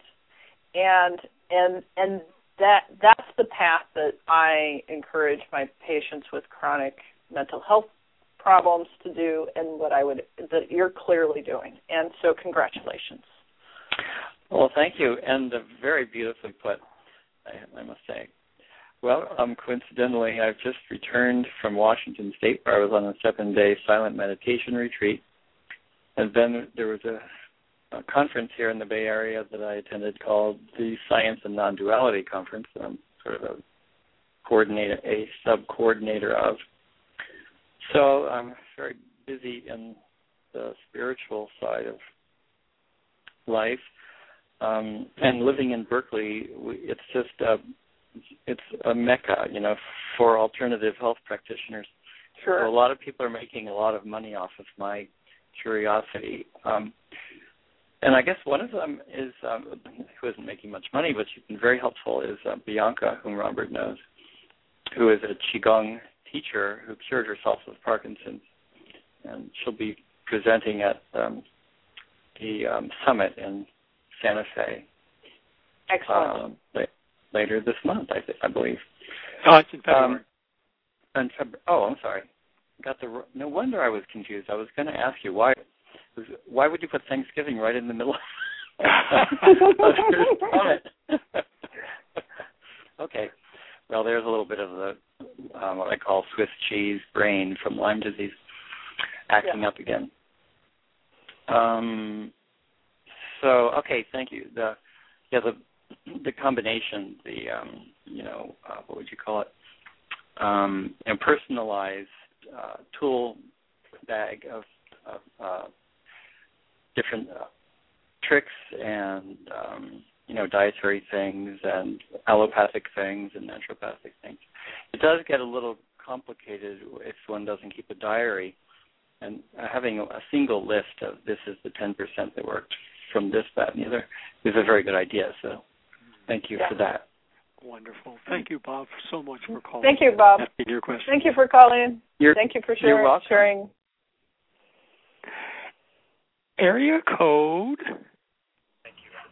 And and and that that's the path that I encourage my patients with chronic mental health problems to do and what I would that you're clearly doing. And so congratulations. Well thank you. And very beautifully put I, I must say well, um, coincidentally, I've just returned from Washington State, where I was on a seven-day silent meditation retreat, and then there was a, a conference here in the Bay Area that I attended called the Science and Non-Duality Conference. That I'm sort of a coordinator, a sub-coordinator of. So I'm very busy in the spiritual side of life. Um, and living in Berkeley, it's just uh, it's a mecca, you know, for alternative health practitioners. Sure. So a lot of people are making a lot of money off of my curiosity. Um, and I guess one of them is um, who isn't making much money, but she's been very helpful. Is uh, Bianca, whom Robert knows, who is a qigong teacher who cured herself of Parkinson's, and she'll be presenting at um, the um, summit in Santa Fe. Excellent. Um, later this month, I, th- I believe. Oh, it's in February. Um, Feb- oh, I'm sorry. Got the no wonder I was confused. I was going to ask you why. Why would you put Thanksgiving right in the middle of okay. Well, there's a little bit of the um, what I call Swiss cheese brain from Lyme disease acting yeah. up again. Um, so okay, thank you. The yeah the the combination, the um, you know, uh, what would you call it? Um, and personalized uh, tool bag of, of uh, different uh, tricks and um, you know dietary things and allopathic things and naturopathic things. It does get a little complicated if one doesn't keep a diary. And having a single list of this is the 10% that worked from this, that, and the other is a very good idea. So Thank you yeah. for that. Wonderful. Thank you, Bob, so much for calling. Thank you, Bob. Your question. Thank you for calling. You're, Thank you for sharing. You're welcome. sharing. Area code.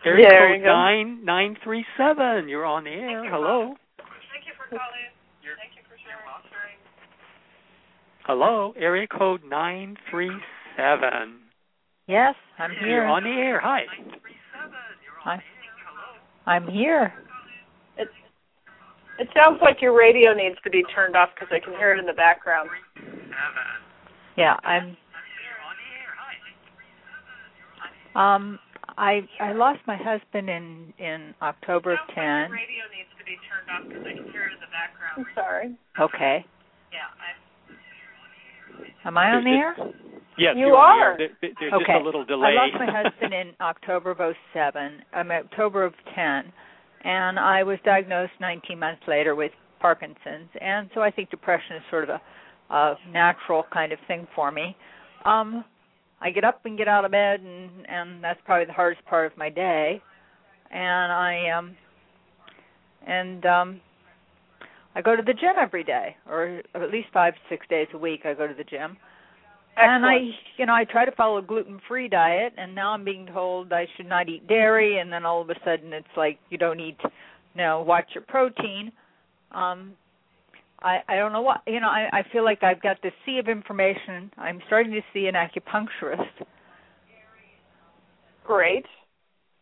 Area yeah, code nine nine three seven. You're on the air. You, Hello. Thank you for calling. You're, Thank you for sharing. Hello, area code nine three seven. Yes, I'm here. You're on the air. Hi. Hi. I'm here. It it sounds like your radio needs to be turned off because I can hear it in the background. Yeah, I'm. Um, I I lost my husband in in October of ten. radio needs to be turned off because I can hear it in the background. I'm sorry. Okay. Yeah, I. Am I on the air? Yes, You you're on the are. There- there- There's okay. just a little delay. I lost my husband in October of '07. I'm October of 10, and I was diagnosed 19 months later with Parkinson's, and so I think depression is sort of a, a natural kind of thing for me. Um, I get up and get out of bed, and and that's probably the hardest part of my day. And I um, and um, I go to the gym every day, or at least five six days a week. I go to the gym. And I, you know, I try to follow a gluten-free diet, and now I'm being told I should not eat dairy, and then all of a sudden it's like you don't eat, you know, watch your protein. Um, I I don't know what, you know, I I feel like I've got this sea of information. I'm starting to see an acupuncturist, Great.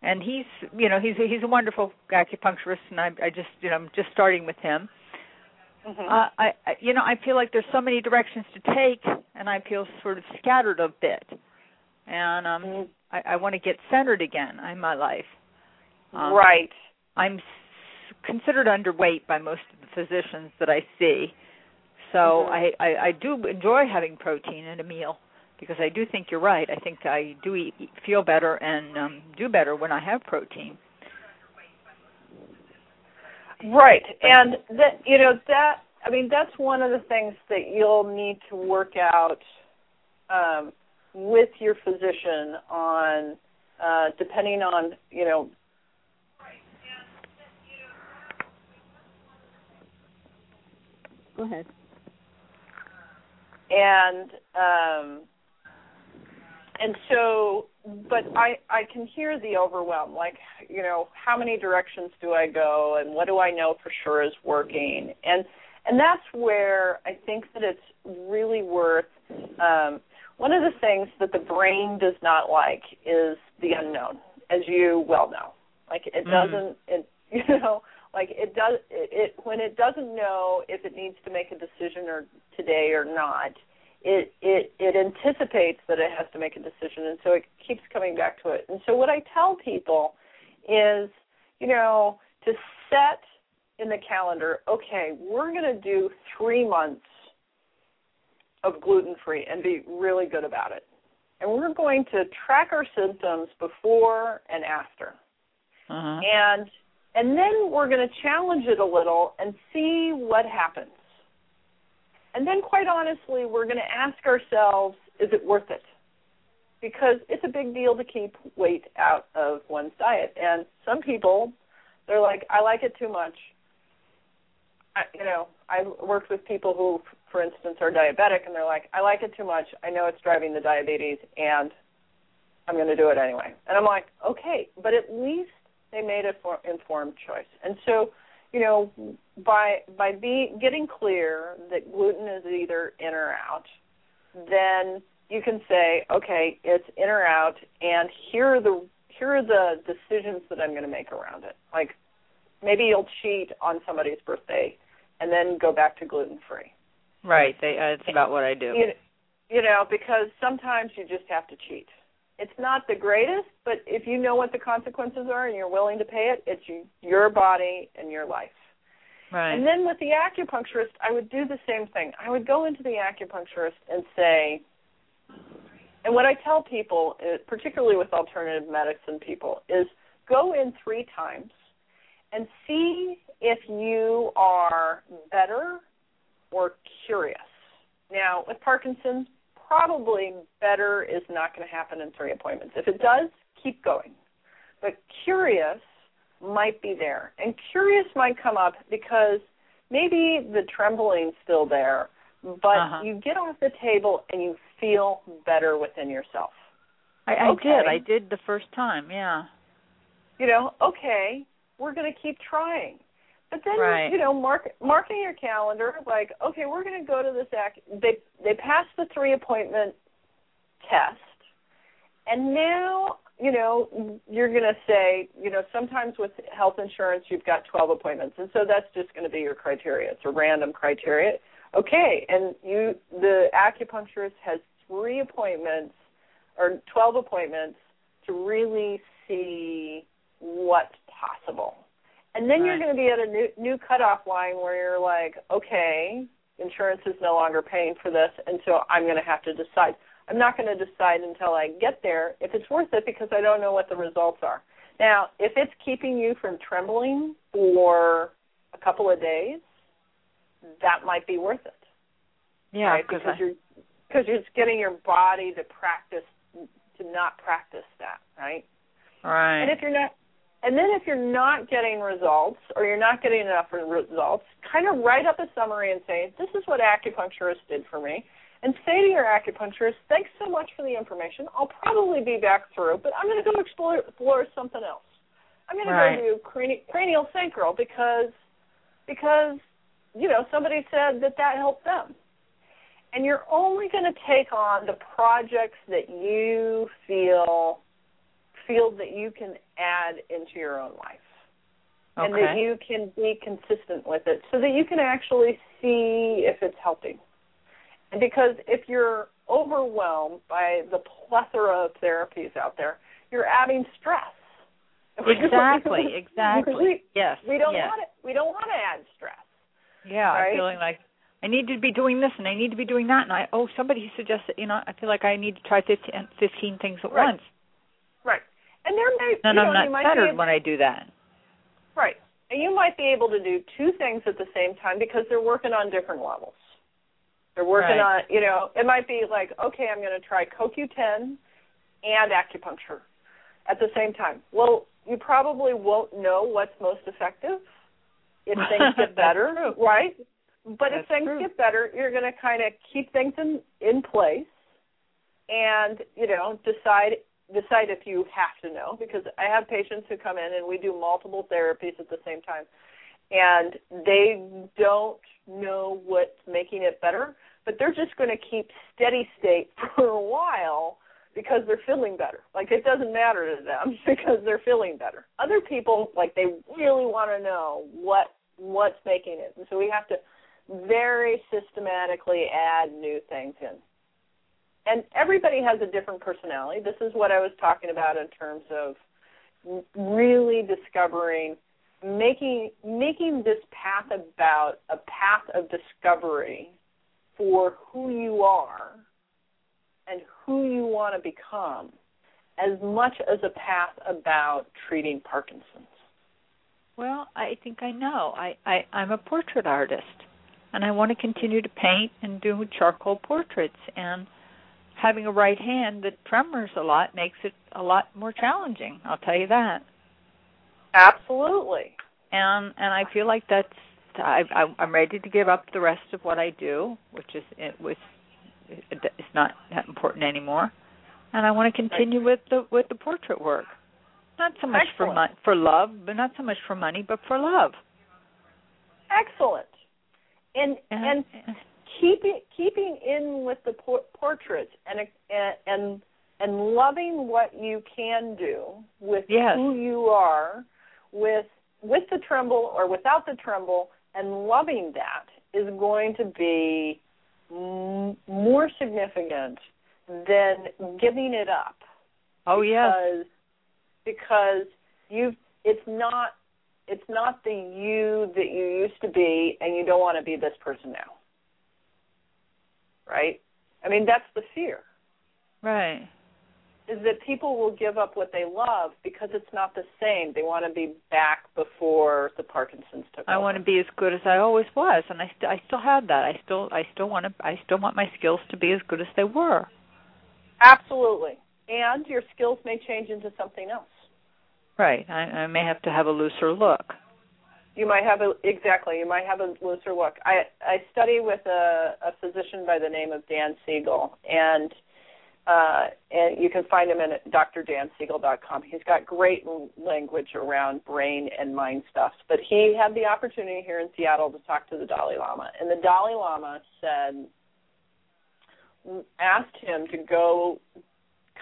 and he's, you know, he's a, he's a wonderful acupuncturist, and I I just, you know, I'm just starting with him. Hmm Uh, I, I, you know, I feel like there's so many directions to take, and I feel sort of scattered a bit. And um, Mhm. I, I want to get centered again in my life. Um, right. I'm considered underweight by most of the physicians that I see, so Mhm. I, I, I do enjoy having protein in a meal because I do think you're right. I think I do eat, feel better and um, do better when I have protein. Right. And that you know that I mean that's one of the things that you'll need to work out um with your physician on uh depending on, you know, Go ahead. and um and so but i i can hear the overwhelm like you know how many directions do i go and what do i know for sure is working and and that's where i think that it's really worth um one of the things that the brain does not like is the unknown as you well know like it Mhm. doesn't it you know like it does it, it when it doesn't know if it needs to make a decision or today or not it it it anticipates that it has to make a decision and so it keeps coming back to it and so what i tell people is you know to set in the calendar okay we're going to do 3 months of gluten free and be really good about it and we're going to track our symptoms before and after Uh-huh. and and then we're going to challenge it a little and see what happens. And then quite honestly, we're going to ask ourselves, is it worth it? Because it's a big deal to keep weight out of one's diet. And some people, they're like, I like it too much. I, you know, I've worked with people who, for instance, are diabetic, and they're like, I like it too much. I know it's driving the diabetes, and I'm going to do it anyway. And I'm like, okay, but at least they made a informed choice. And so, you know, by by be, getting clear that gluten is either in or out, then you can say, okay, it's in or out, and here are the here are the decisions that I'm going to make around it. Like maybe you'll cheat on somebody's birthday, and then go back to gluten free. Right. They, uh, it's about what I do. You, you know, because sometimes you just have to cheat. It's not the greatest, but if you know what the consequences are and you're willing to pay it, it's your body and your life. Right. And then with the acupuncturist, I would do the same thing. I would go into the acupuncturist and say, and what I tell people, uh, particularly with alternative medicine people, is go in three times and see if you are better or curious. Now, with Parkinson's, probably better is not going to happen in three appointments. If it does, keep going. But curious might be there. And curious might come up because maybe the trembling's still there, but Uh-huh. you get off the table and you feel better within yourself. I, I okay. did. I did the first time. Yeah. You know, okay, we're going to keep trying. But then Right. you know, mark marking your calendar like, okay, we're going to go to this act. They they passed the three appointment test, and now you know, you're going to say, you know, sometimes with health insurance you've got 12 appointments, and so that's just going to be your criteria. It's a random criteria. Okay, and you, the acupuncturist has three appointments or 12 appointments to really see what's possible. And then right. you're going to be at a new, new cutoff line where you're like, okay, insurance is no longer paying for this, and so I'm going to have to decide. I'm not going to decide until I get there if it's worth it because I don't know what the results are. Now, if it's keeping you from trembling for a couple of days, that might be worth it. Yeah, right? because I... you're because you're just getting your body to practice to not practice that, right? Right. And if you're not and then if you're not getting results or you're not getting enough results, kind of write up a summary and say, This is what acupuncturist did for me and say to your acupuncturist, thanks so much for the information. I'll probably be back through, but I'm going to go explore, explore something else. I'm going right. to go do crani- cranial sacral because because you know somebody said that that helped them. And you're only going to take on the projects that you feel feel that you can add into your own life. Okay. And that you can be consistent with it so that you can actually see if it's helping. And because if you're overwhelmed by the plethora of therapies out there, you're adding stress. Exactly, exactly. we, yes. We don't yes. want it. We don't want to add stress. Yeah, right? I'm feeling like I need to be doing this and I need to be doing that and I oh somebody suggested you know I feel like I need to try 15, 15 things at right. once. And there may you I'm not might fettered be, when I do that. Right. And you might be able to do two things at the same time because they're working on different levels. They're working right. on, you know, it might be like, okay, I'm going to try CoQ10 and acupuncture at the same time. Well, you probably won't know what's most effective if things get better, true. right? But That's if things true. get better, you're going to kind of keep things in in place and, you know, decide decide if you have to know because I have patients who come in and we do multiple therapies at the same time and they don't know what's making it better, but they're just going to keep steady state for a while because they're feeling better. Like it doesn't matter to them because they're feeling better. Other people like they really want to know what what's making it. And so we have to very systematically add new things in. And everybody has a different personality. This is what I was talking about in terms of really discovering making making this path about a path of discovery for who you are and who you want to become as much as a path about treating Parkinson's. Well, I think I know. I, I I'm a portrait artist and I want to continue to paint and do charcoal portraits and having a right hand that tremors a lot makes it a lot more challenging. I'll tell you that. Absolutely. And and I feel like that's I, I I'm ready to give up the rest of what I do, which is it was it's not that important anymore. And I want to continue with the with the portrait work. Not so much Excellent. for mon- for love, but not so much for money, but for love. Excellent. And And, and keeping keeping in with the por- portraits and and and loving what you can do with Yes. who you are with with the tremble or without the tremble and loving that is going to be m- more significant than giving it up. Oh yes, because because you it's not it's not the you that you used to be and you don't want to be this person now right i mean that's the fear right. is that people will give up what they love because it's not the same they want to be back before the parkinson's took I over. want to be as good as I always was, and I st- I still have that. I still I still want to I still want my skills to be as good as they were. absolutely and your skills may change into something else Right. I, I may have to have a looser look. You might have a exactly you might have a looser look. I i study with a a physician by the name of dan siegel and uh and you can find him at drdansiegel.com he's got great language around brain and mind stuff but he had the opportunity here in seattle to talk to the dalai lama and the dalai lama said asked him to go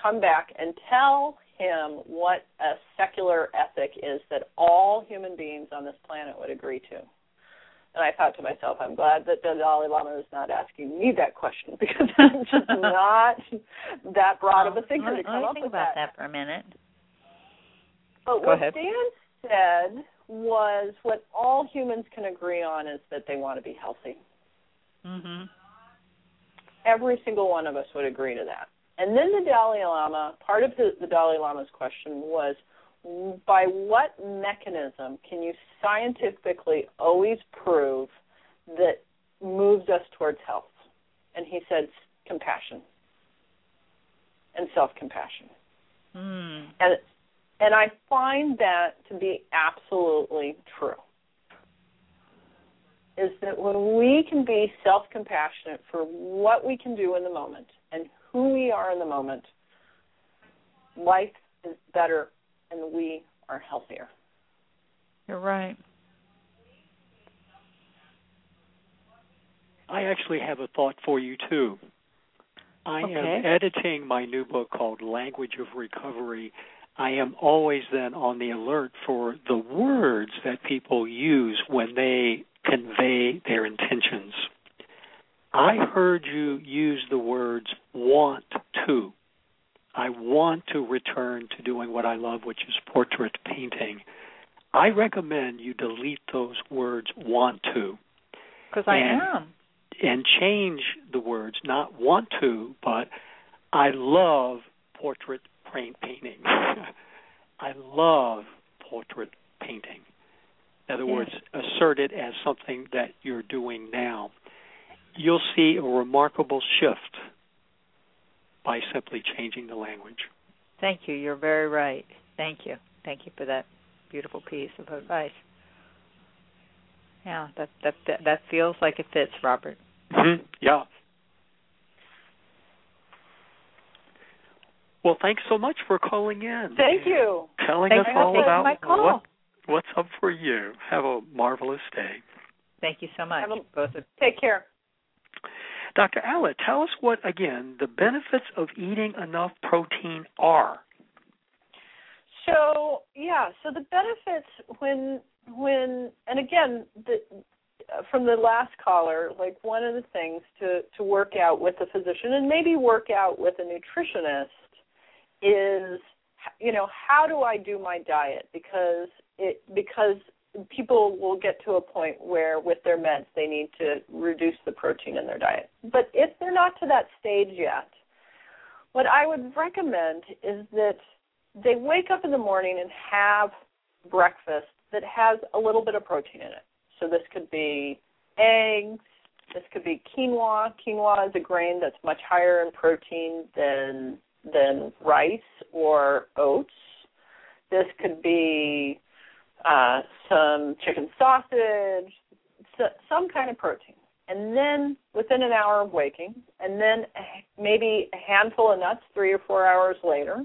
come back and tell him what a secular ethic is that all human beings on this planet would agree to. And I thought to myself, I'm glad that the Dalai Lama is not asking me that question because I'm just not that broad of a thinker let, to come up think with about that. that for a minute. But Go what ahead. Dan said was what all humans can agree on is that they want to be healthy. Mhm. Every single one of us would agree to that. And then the Dalai Lama, part of the, the Dalai Lama's question was, by what mechanism can you scientifically always prove that moves us towards health? And he said compassion and self-compassion. Mm. And and I find that to be absolutely true. Is that when we can be self compassionate for what we can do in the moment and who we are in the moment, life is better and we are healthier. You're right. I actually have a thought for you too. I Okay. am editing my new book called Language of Recovery. I am always then on the alert for the words that people use when they convey their intentions. I heard you use the words want to. I want to return to doing what I love, which is portrait painting. I recommend you delete those words want to Because I And- am. and change the words, not want to, but I love portrait paint painting. I love portrait painting. In other words, assert it as something that you're doing now. You'll see a remarkable shift by simply changing the language. Thank you. You're very right. Thank you. Thank you for that beautiful piece of advice. Yeah, that that that, that feels like it fits, Robert. Mm-hmm. Yeah. Well, thanks so much for calling in. Thank you. Telling Thanks us for all about my call. what what's up for you. Have a marvelous day. Thank you so much. A- Both of Take care. Dr. Allott, tell us what again the benefits of eating enough protein are. So yeah, so the benefits when when and again the from the last caller, like one of the things to to work out with a physician and maybe work out with a nutritionist is you know how do I do my diet because it because people will get to a point where with their meds they need to reduce the protein in their diet. But if they're not to that stage yet, what I would recommend is that they wake up in the morning and have breakfast that has a little bit of protein in it. So this could be eggs, this could be quinoa. Quinoa is a grain that's much higher in protein than than rice or oats. This could be uh, some chicken sausage, so, some kind of protein. And then within an hour of waking, and then maybe a handful of nuts three or four hours later.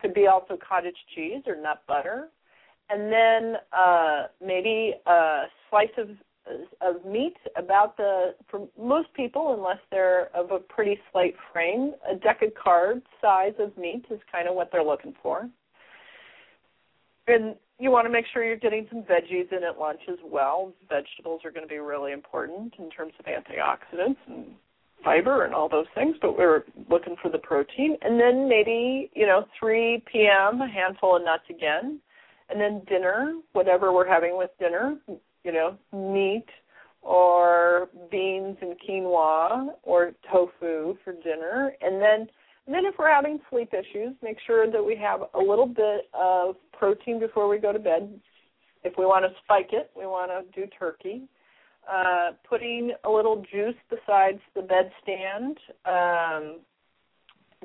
Could be also cottage cheese or nut butter. And then uh, maybe a slice of of meat about the for most people unless they're of a pretty slight frame a decacard size of meat is kind of what they're looking for and you want to make sure you're getting some veggies in at lunch as well vegetables are going to be really important in terms of antioxidants and fiber and all those things but we're looking for the protein and then maybe you know 3 p.m. a handful of nuts again and then dinner whatever we're having with dinner you know, meat or beans and quinoa or tofu for dinner. And then and then if we're having sleep issues, make sure that we have a little bit of protein before we go to bed. If we want to spike it, we want to do turkey. Uh, putting a little juice besides the bedstand, um,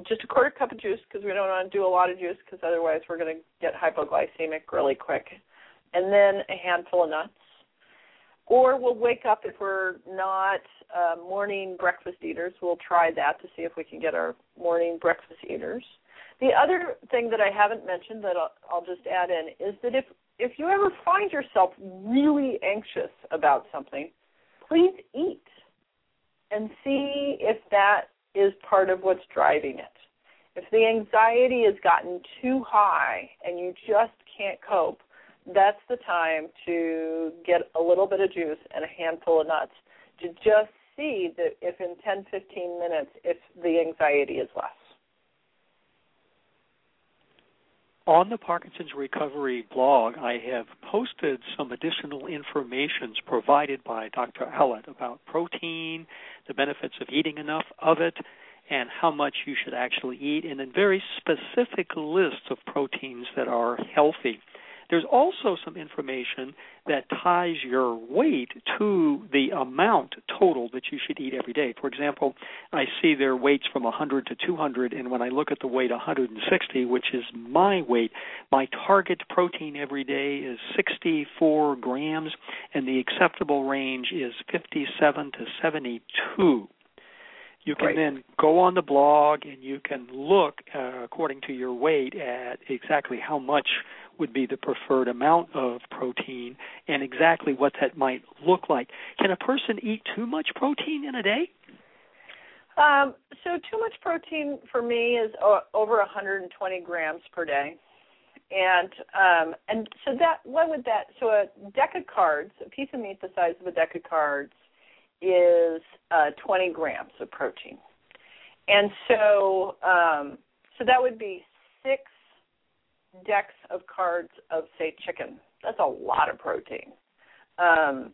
just a quarter cup of juice because we don't want to do a lot of juice because otherwise we're going to get hypoglycemic really quick. And then a handful of nuts or we'll wake up if we're not uh, morning breakfast eaters. We'll try that to see if we can get our morning breakfast eaters. The other thing that I haven't mentioned that I'll, I'll just add in is that if if you ever find yourself really anxious about something, please eat and see if that is part of what's driving it. If the anxiety has gotten too high and you just can't cope, that's the time to get a little bit of juice and a handful of nuts to just see that if in 10 15 minutes if the anxiety is less on the Parkinson's Recovery blog, I have posted some additional information provided by Dr. Allott about protein, the benefits of eating enough of it, and how much you should actually eat, and then very specific lists of proteins that are healthy. There's also some information that ties your weight to the amount total that you should eat every day. For example, I see their weights from 100 to 200, and when I look at the weight 160, which is my weight, my target protein every day is 64 grams, and the acceptable range is 57 to 72. You can right. then go on the blog and you can look uh, according to your weight at exactly how much would be the preferred amount of protein and exactly what that might look like. Can a person eat too much protein in a day? Um, so too much protein for me is o- over 120 grams per day, and um, and so that what would that? So a deck of cards, a piece of meat the size of a deck of cards, is uh, 20 grams of protein, and so um, so that would be six decks of cards of say chicken. That's a lot of protein. Um,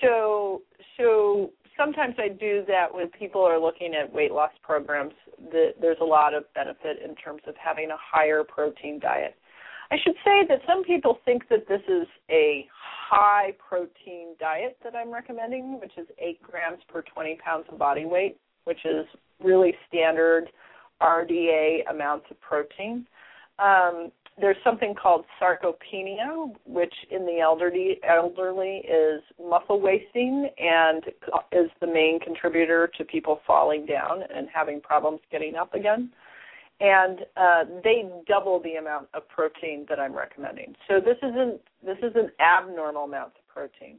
so so sometimes I do that when people are looking at weight loss programs. That there's a lot of benefit in terms of having a higher protein diet. I should say that some people think that this is a high protein diet that I'm recommending, which is 8 grams per 20 pounds of body weight, which is really standard RDA amounts of protein. Um, there's something called sarcopenia, which in the elderly elderly is muscle wasting and is the main contributor to people falling down and having problems getting up again. And uh, they double the amount of protein that I'm recommending. So this isn't this is an abnormal amount of protein.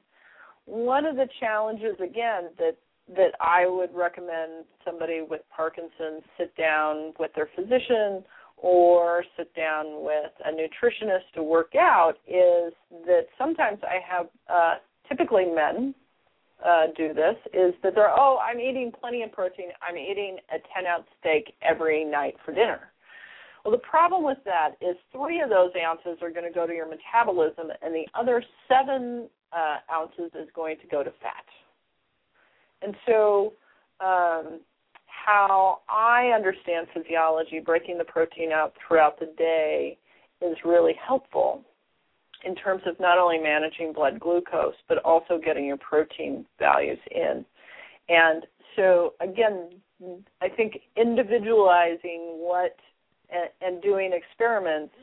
One of the challenges again that that I would recommend somebody with Parkinson's sit down with their physician or sit down with a nutritionist to work out is that sometimes I have uh, typically men uh, do this is that they're oh I'm eating plenty of protein I'm eating a 10 ounce steak every night for dinner. Well, the problem with that is three of those ounces are going to go to your metabolism, and the other seven uh, ounces is going to go to fat. And so, um, how I understand physiology, breaking the protein out throughout the day is really helpful in terms of not only managing blood glucose, but also getting your protein values in. And so, again, I think individualizing what and, doing experiments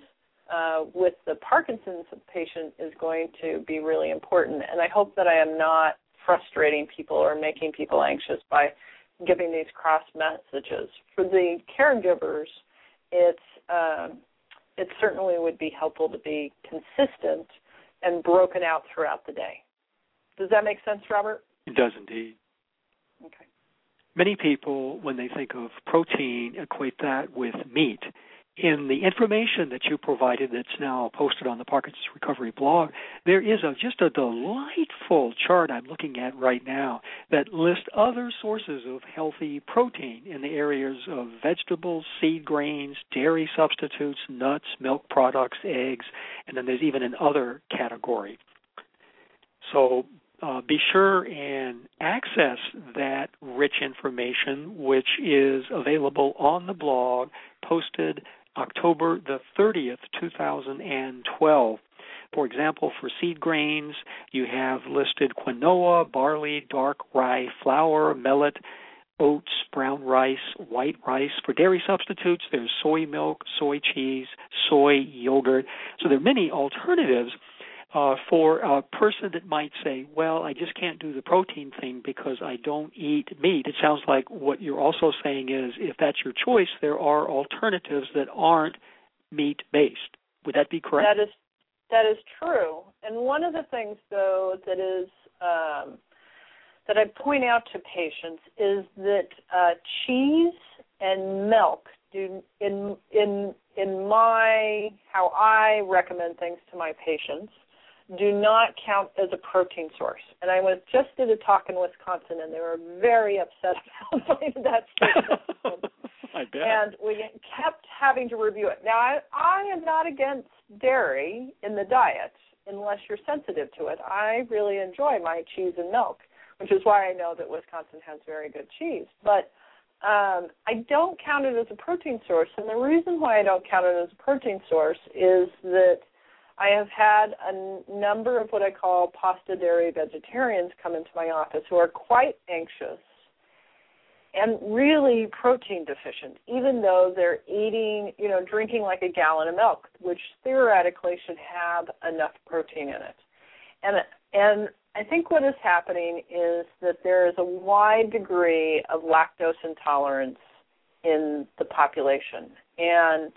uh, with the Parkinson's patient is going to be really important. And I hope that I am not frustrating people or making people anxious by giving these cross messages. For the caregivers, it's um, it certainly would be helpful to be consistent and broken out throughout the day. Does that make sense, Robert? It does indeed. Okay. Many people, when they think of protein, equate that with meat in the information that you provided that's now posted on the Parkinson's Recovery blog, there is a, just a delightful chart I'm looking at right now that lists other sources of healthy protein in the areas of vegetables, seed grains, dairy substitutes, nuts, milk products, eggs, and then there's even an other category. So uh, be sure and access that rich information, which is available on the blog, posted October the 30th, 2012. For example, for seed grains, you have listed quinoa, barley, dark rye flour, millet, oats, brown rice, white rice. For dairy substitutes, there's soy milk, soy cheese, soy yogurt. So there are many alternatives uh, for a person that might say, well, I just can't do the protein thing because I don't eat meat. It sounds like what you're also saying is if that's your choice, there are alternatives that aren't meat based. Would that be correct? That is that is true. And one of the things though that is um, that I point out to patients is that uh, cheese and milk do in in in my how I recommend things to my patients do not count as a protein source. And I was just did a talk in Wisconsin, and they were very upset about that statement. I bet. And we kept having to review it. Now, I, I am not against dairy in the diet unless you're sensitive to it. I really enjoy my cheese and milk, which is why I know that Wisconsin has very good cheese. But um, I don't count it as a protein source, and the reason why I don't count it as a protein source is that I have had a number of what I call pasta dairy vegetarians come into my office who are quite anxious and really protein deficient, even though they're eating, you know, drinking like a gallon of milk, which theoretically should have enough protein in it. And and I think what is happening is that there is a wide degree of lactose intolerance in the population, and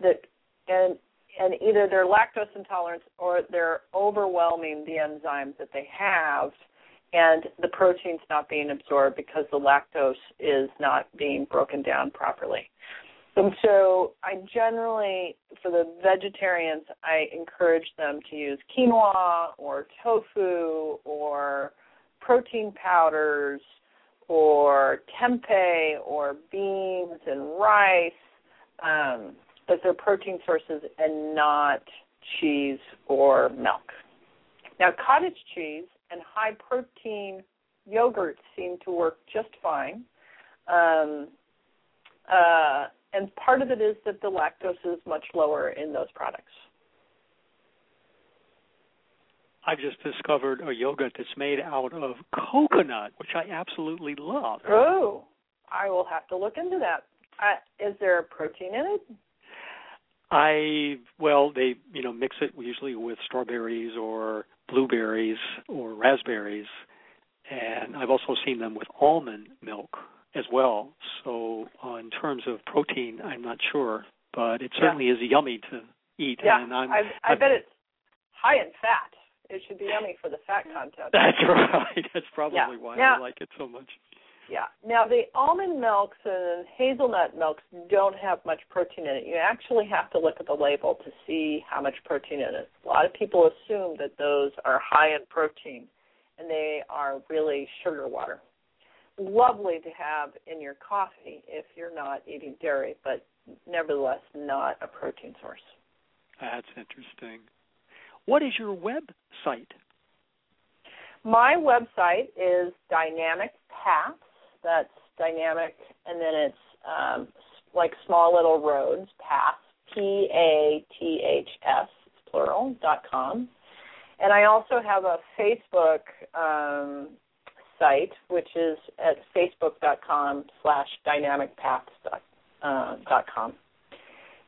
that and and either they're lactose intolerant or they're overwhelming the enzymes that they have and the protein's not being absorbed because the lactose is not being broken down properly. And so I generally, for the vegetarians, I encourage them to use quinoa or tofu or protein powders or tempeh or beans and rice. Um, but they're protein sources and not cheese or milk. Now, cottage cheese and high protein yogurt seem to work just fine. Um, uh, and part of it is that the lactose is much lower in those products. I've just discovered a yogurt that's made out of coconut, which I absolutely love. Oh, I will have to look into that. Uh, is there protein in it? I well, they you know mix it usually with strawberries or blueberries or raspberries, and I've also seen them with almond milk as well. So uh, in terms of protein, I'm not sure, but it certainly yeah. is yummy to eat. Yeah, and I'm, I, I bet it's high in fat. It should be yummy for the fat content. That's right. That's probably yeah. why now, I like it so much. Yeah. Now the almond milks and hazelnut milks don't have much protein in it. You actually have to look at the label to see how much protein in it. A lot of people assume that those are high in protein, and they are really sugar water. Lovely to have in your coffee if you're not eating dairy, but nevertheless not a protein source. That's interesting. What is your website? My website is Dynamic Paths that's dynamic, and then it's um, like small little roads, paths, P A T H S, plural, dot com. And I also have a Facebook um, site, which is at facebook dot com slash dynamicpaths dot, uh, dot com.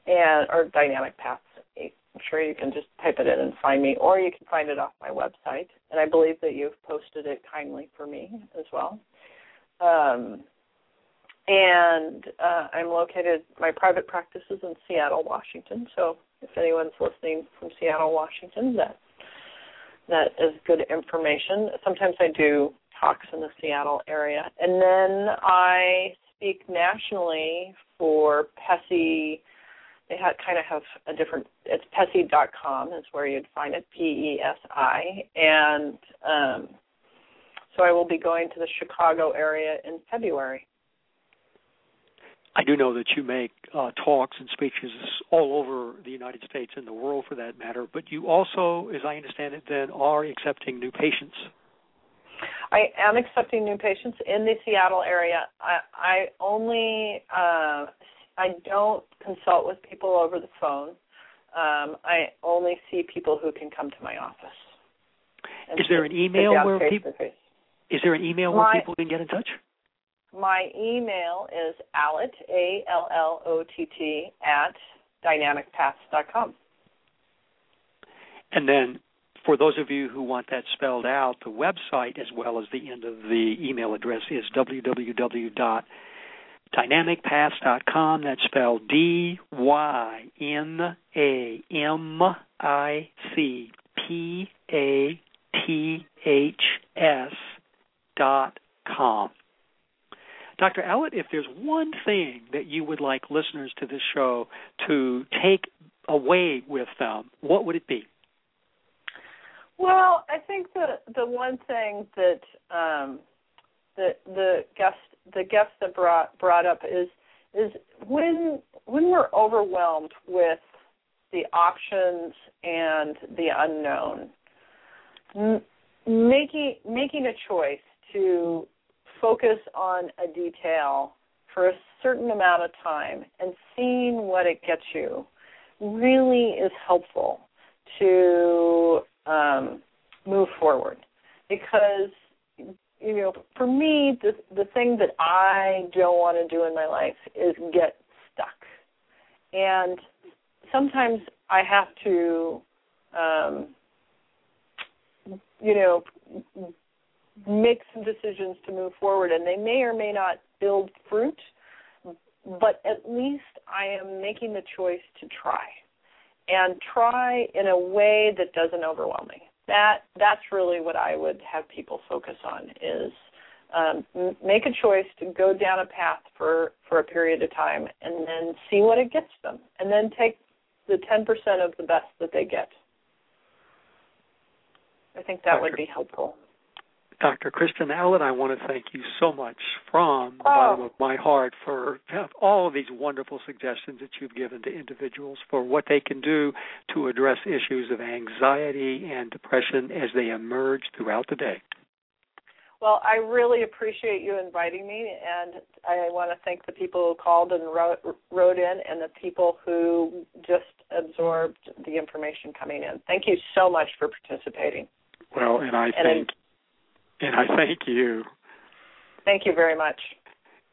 And, or dynamic paths. I'm sure you can just type it in and find me, or you can find it off my website. And I believe that you've posted it kindly for me as well. Um, and uh, I'm located. My private practice is in Seattle, Washington. So if anyone's listening from Seattle, Washington, that that is good information. Sometimes I do talks in the Seattle area, and then I speak nationally for PESI. They ha- kind of have a different. It's PESI.com is where you'd find it. P E S I and um, so I will be going to the Chicago area in February. I do know that you make uh, talks and speeches all over the United States and the world for that matter, but you also, as I understand it, then are accepting new patients. I am accepting new patients in the Seattle area. I, I only uh, I don't consult with people over the phone. Um, I only see people who can come to my office. Is there an email where people? Is there an email where my, people can get in touch? My email is allott, A L L O T T, at dynamicpaths.com. And then for those of you who want that spelled out, the website as well as the end of the email address is www.dynamicpaths.com. That's spelled D Y N A M I C P A T H S dot com. Dr. Allott, if there's one thing that you would like listeners to this show to take away with them, what would it be? Well, I think the the one thing that um, the the guest the guest that brought brought up is is when when we're overwhelmed with the options and the unknown, m- making making a choice to focus on a detail for a certain amount of time and seeing what it gets you really is helpful to um, move forward. Because you know for me the the thing that I don't want to do in my life is get stuck. And sometimes I have to um, you know make some decisions to move forward and they may or may not build fruit but at least I am making the choice to try and try in a way that doesn't overwhelm me. That that's really what I would have people focus on is um, make a choice to go down a path for for a period of time and then see what it gets them and then take the 10% of the best that they get. I think that would be helpful. Dr. Kristen Allott, I want to thank you so much from the oh. bottom of oh. my heart for all of these wonderful suggestions that you've given to individuals for what they can do to address issues of anxiety and depression as they emerge throughout the day. Well, I really appreciate you inviting me, and I want to thank the people who called and wrote, wrote in, and the people who just absorbed the information coming in. Thank you so much for participating. Well, and I and think and I thank you. Thank you very much.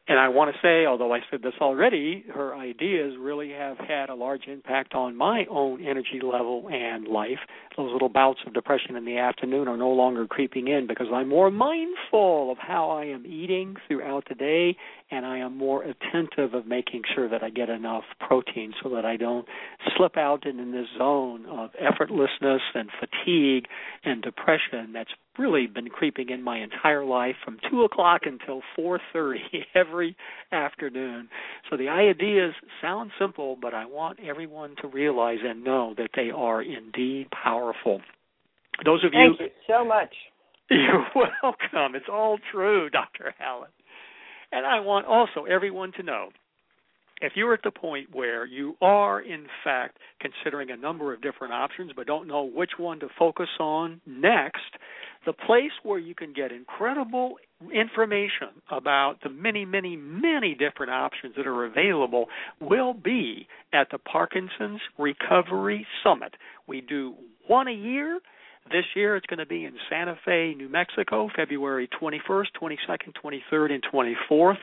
And I want to say, although I said this already, her ideas really have had a large impact on my own energy level and life. Those little bouts of depression in the afternoon are no longer creeping in because I'm more mindful of how I am eating throughout the day and I am more attentive of making sure that I get enough protein so that I don't slip out in this zone of effortlessness and fatigue and depression that's really been creeping in my entire life from two o'clock until four thirty every afternoon. So the ideas sound simple, but I want everyone to realize and know that they are indeed powerful. Those of you Thank you so much. You're welcome. It's all true, Dr. Allott. And I want also everyone to know if you're at the point where you are in fact considering a number of different options but don't know which one to focus on next, the place where you can get incredible information about the many, many, many different options that are available will be at the Parkinson's Recovery Summit. We do one a year. This year it's going to be in Santa Fe, New Mexico, February 21st, 22nd, 23rd, and 24th.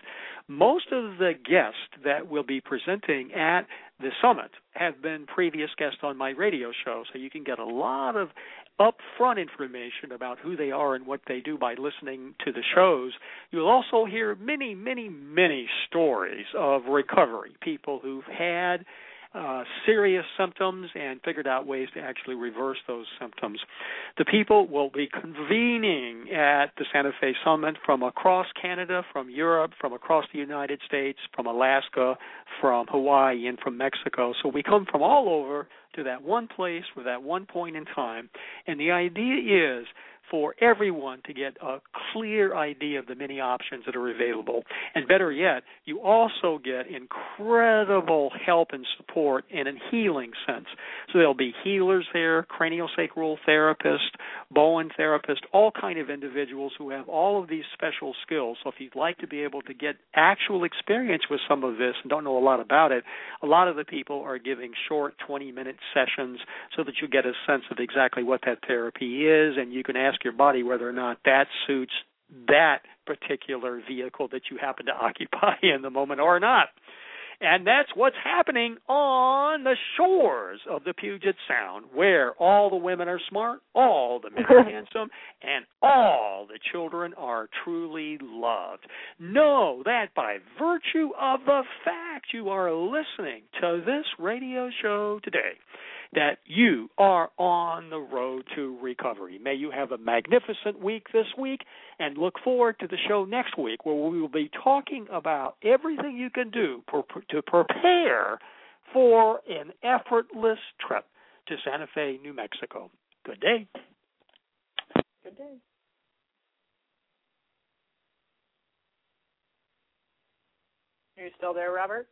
Most of the guests that will be presenting at the summit have been previous guests on my radio show, so you can get a lot of upfront information about who they are and what they do by listening to the shows. You'll also hear many, many, many stories of recovery, people who've had uh, serious symptoms and figured out ways to actually reverse those symptoms. The people will be convening at the Santa Fe Summit from across Canada, from Europe, from across the United States, from Alaska, from Hawaii, and from Mexico. So we come from all over to that one place with that one point in time. And the idea is for everyone to get a clear idea of the many options that are available. And better yet, you also get incredible help and support in a healing sense. So there'll be healers there, craniosacral therapists, Bowen therapists, all kind of individuals who have all of these special skills. So if you'd like to be able to get actual experience with some of this and don't know a lot about it, a lot of the people are giving short 20 minute sessions so that you get a sense of exactly what that therapy is and you can ask your body whether or not that suits that particular vehicle that you happen to occupy in the moment or not. And that's what's happening on the shores of the Puget Sound, where all the women are smart, all the men are handsome, and all the children are truly loved. Know that by virtue of the fact you are listening to this radio show today, that you are on the road to recovery. May you have a magnificent week this week and look forward to the show next week where we will be talking about everything you can do to prepare for an effortless trip to Santa Fe, New Mexico. Good day. Good day. Are you still there, Robert?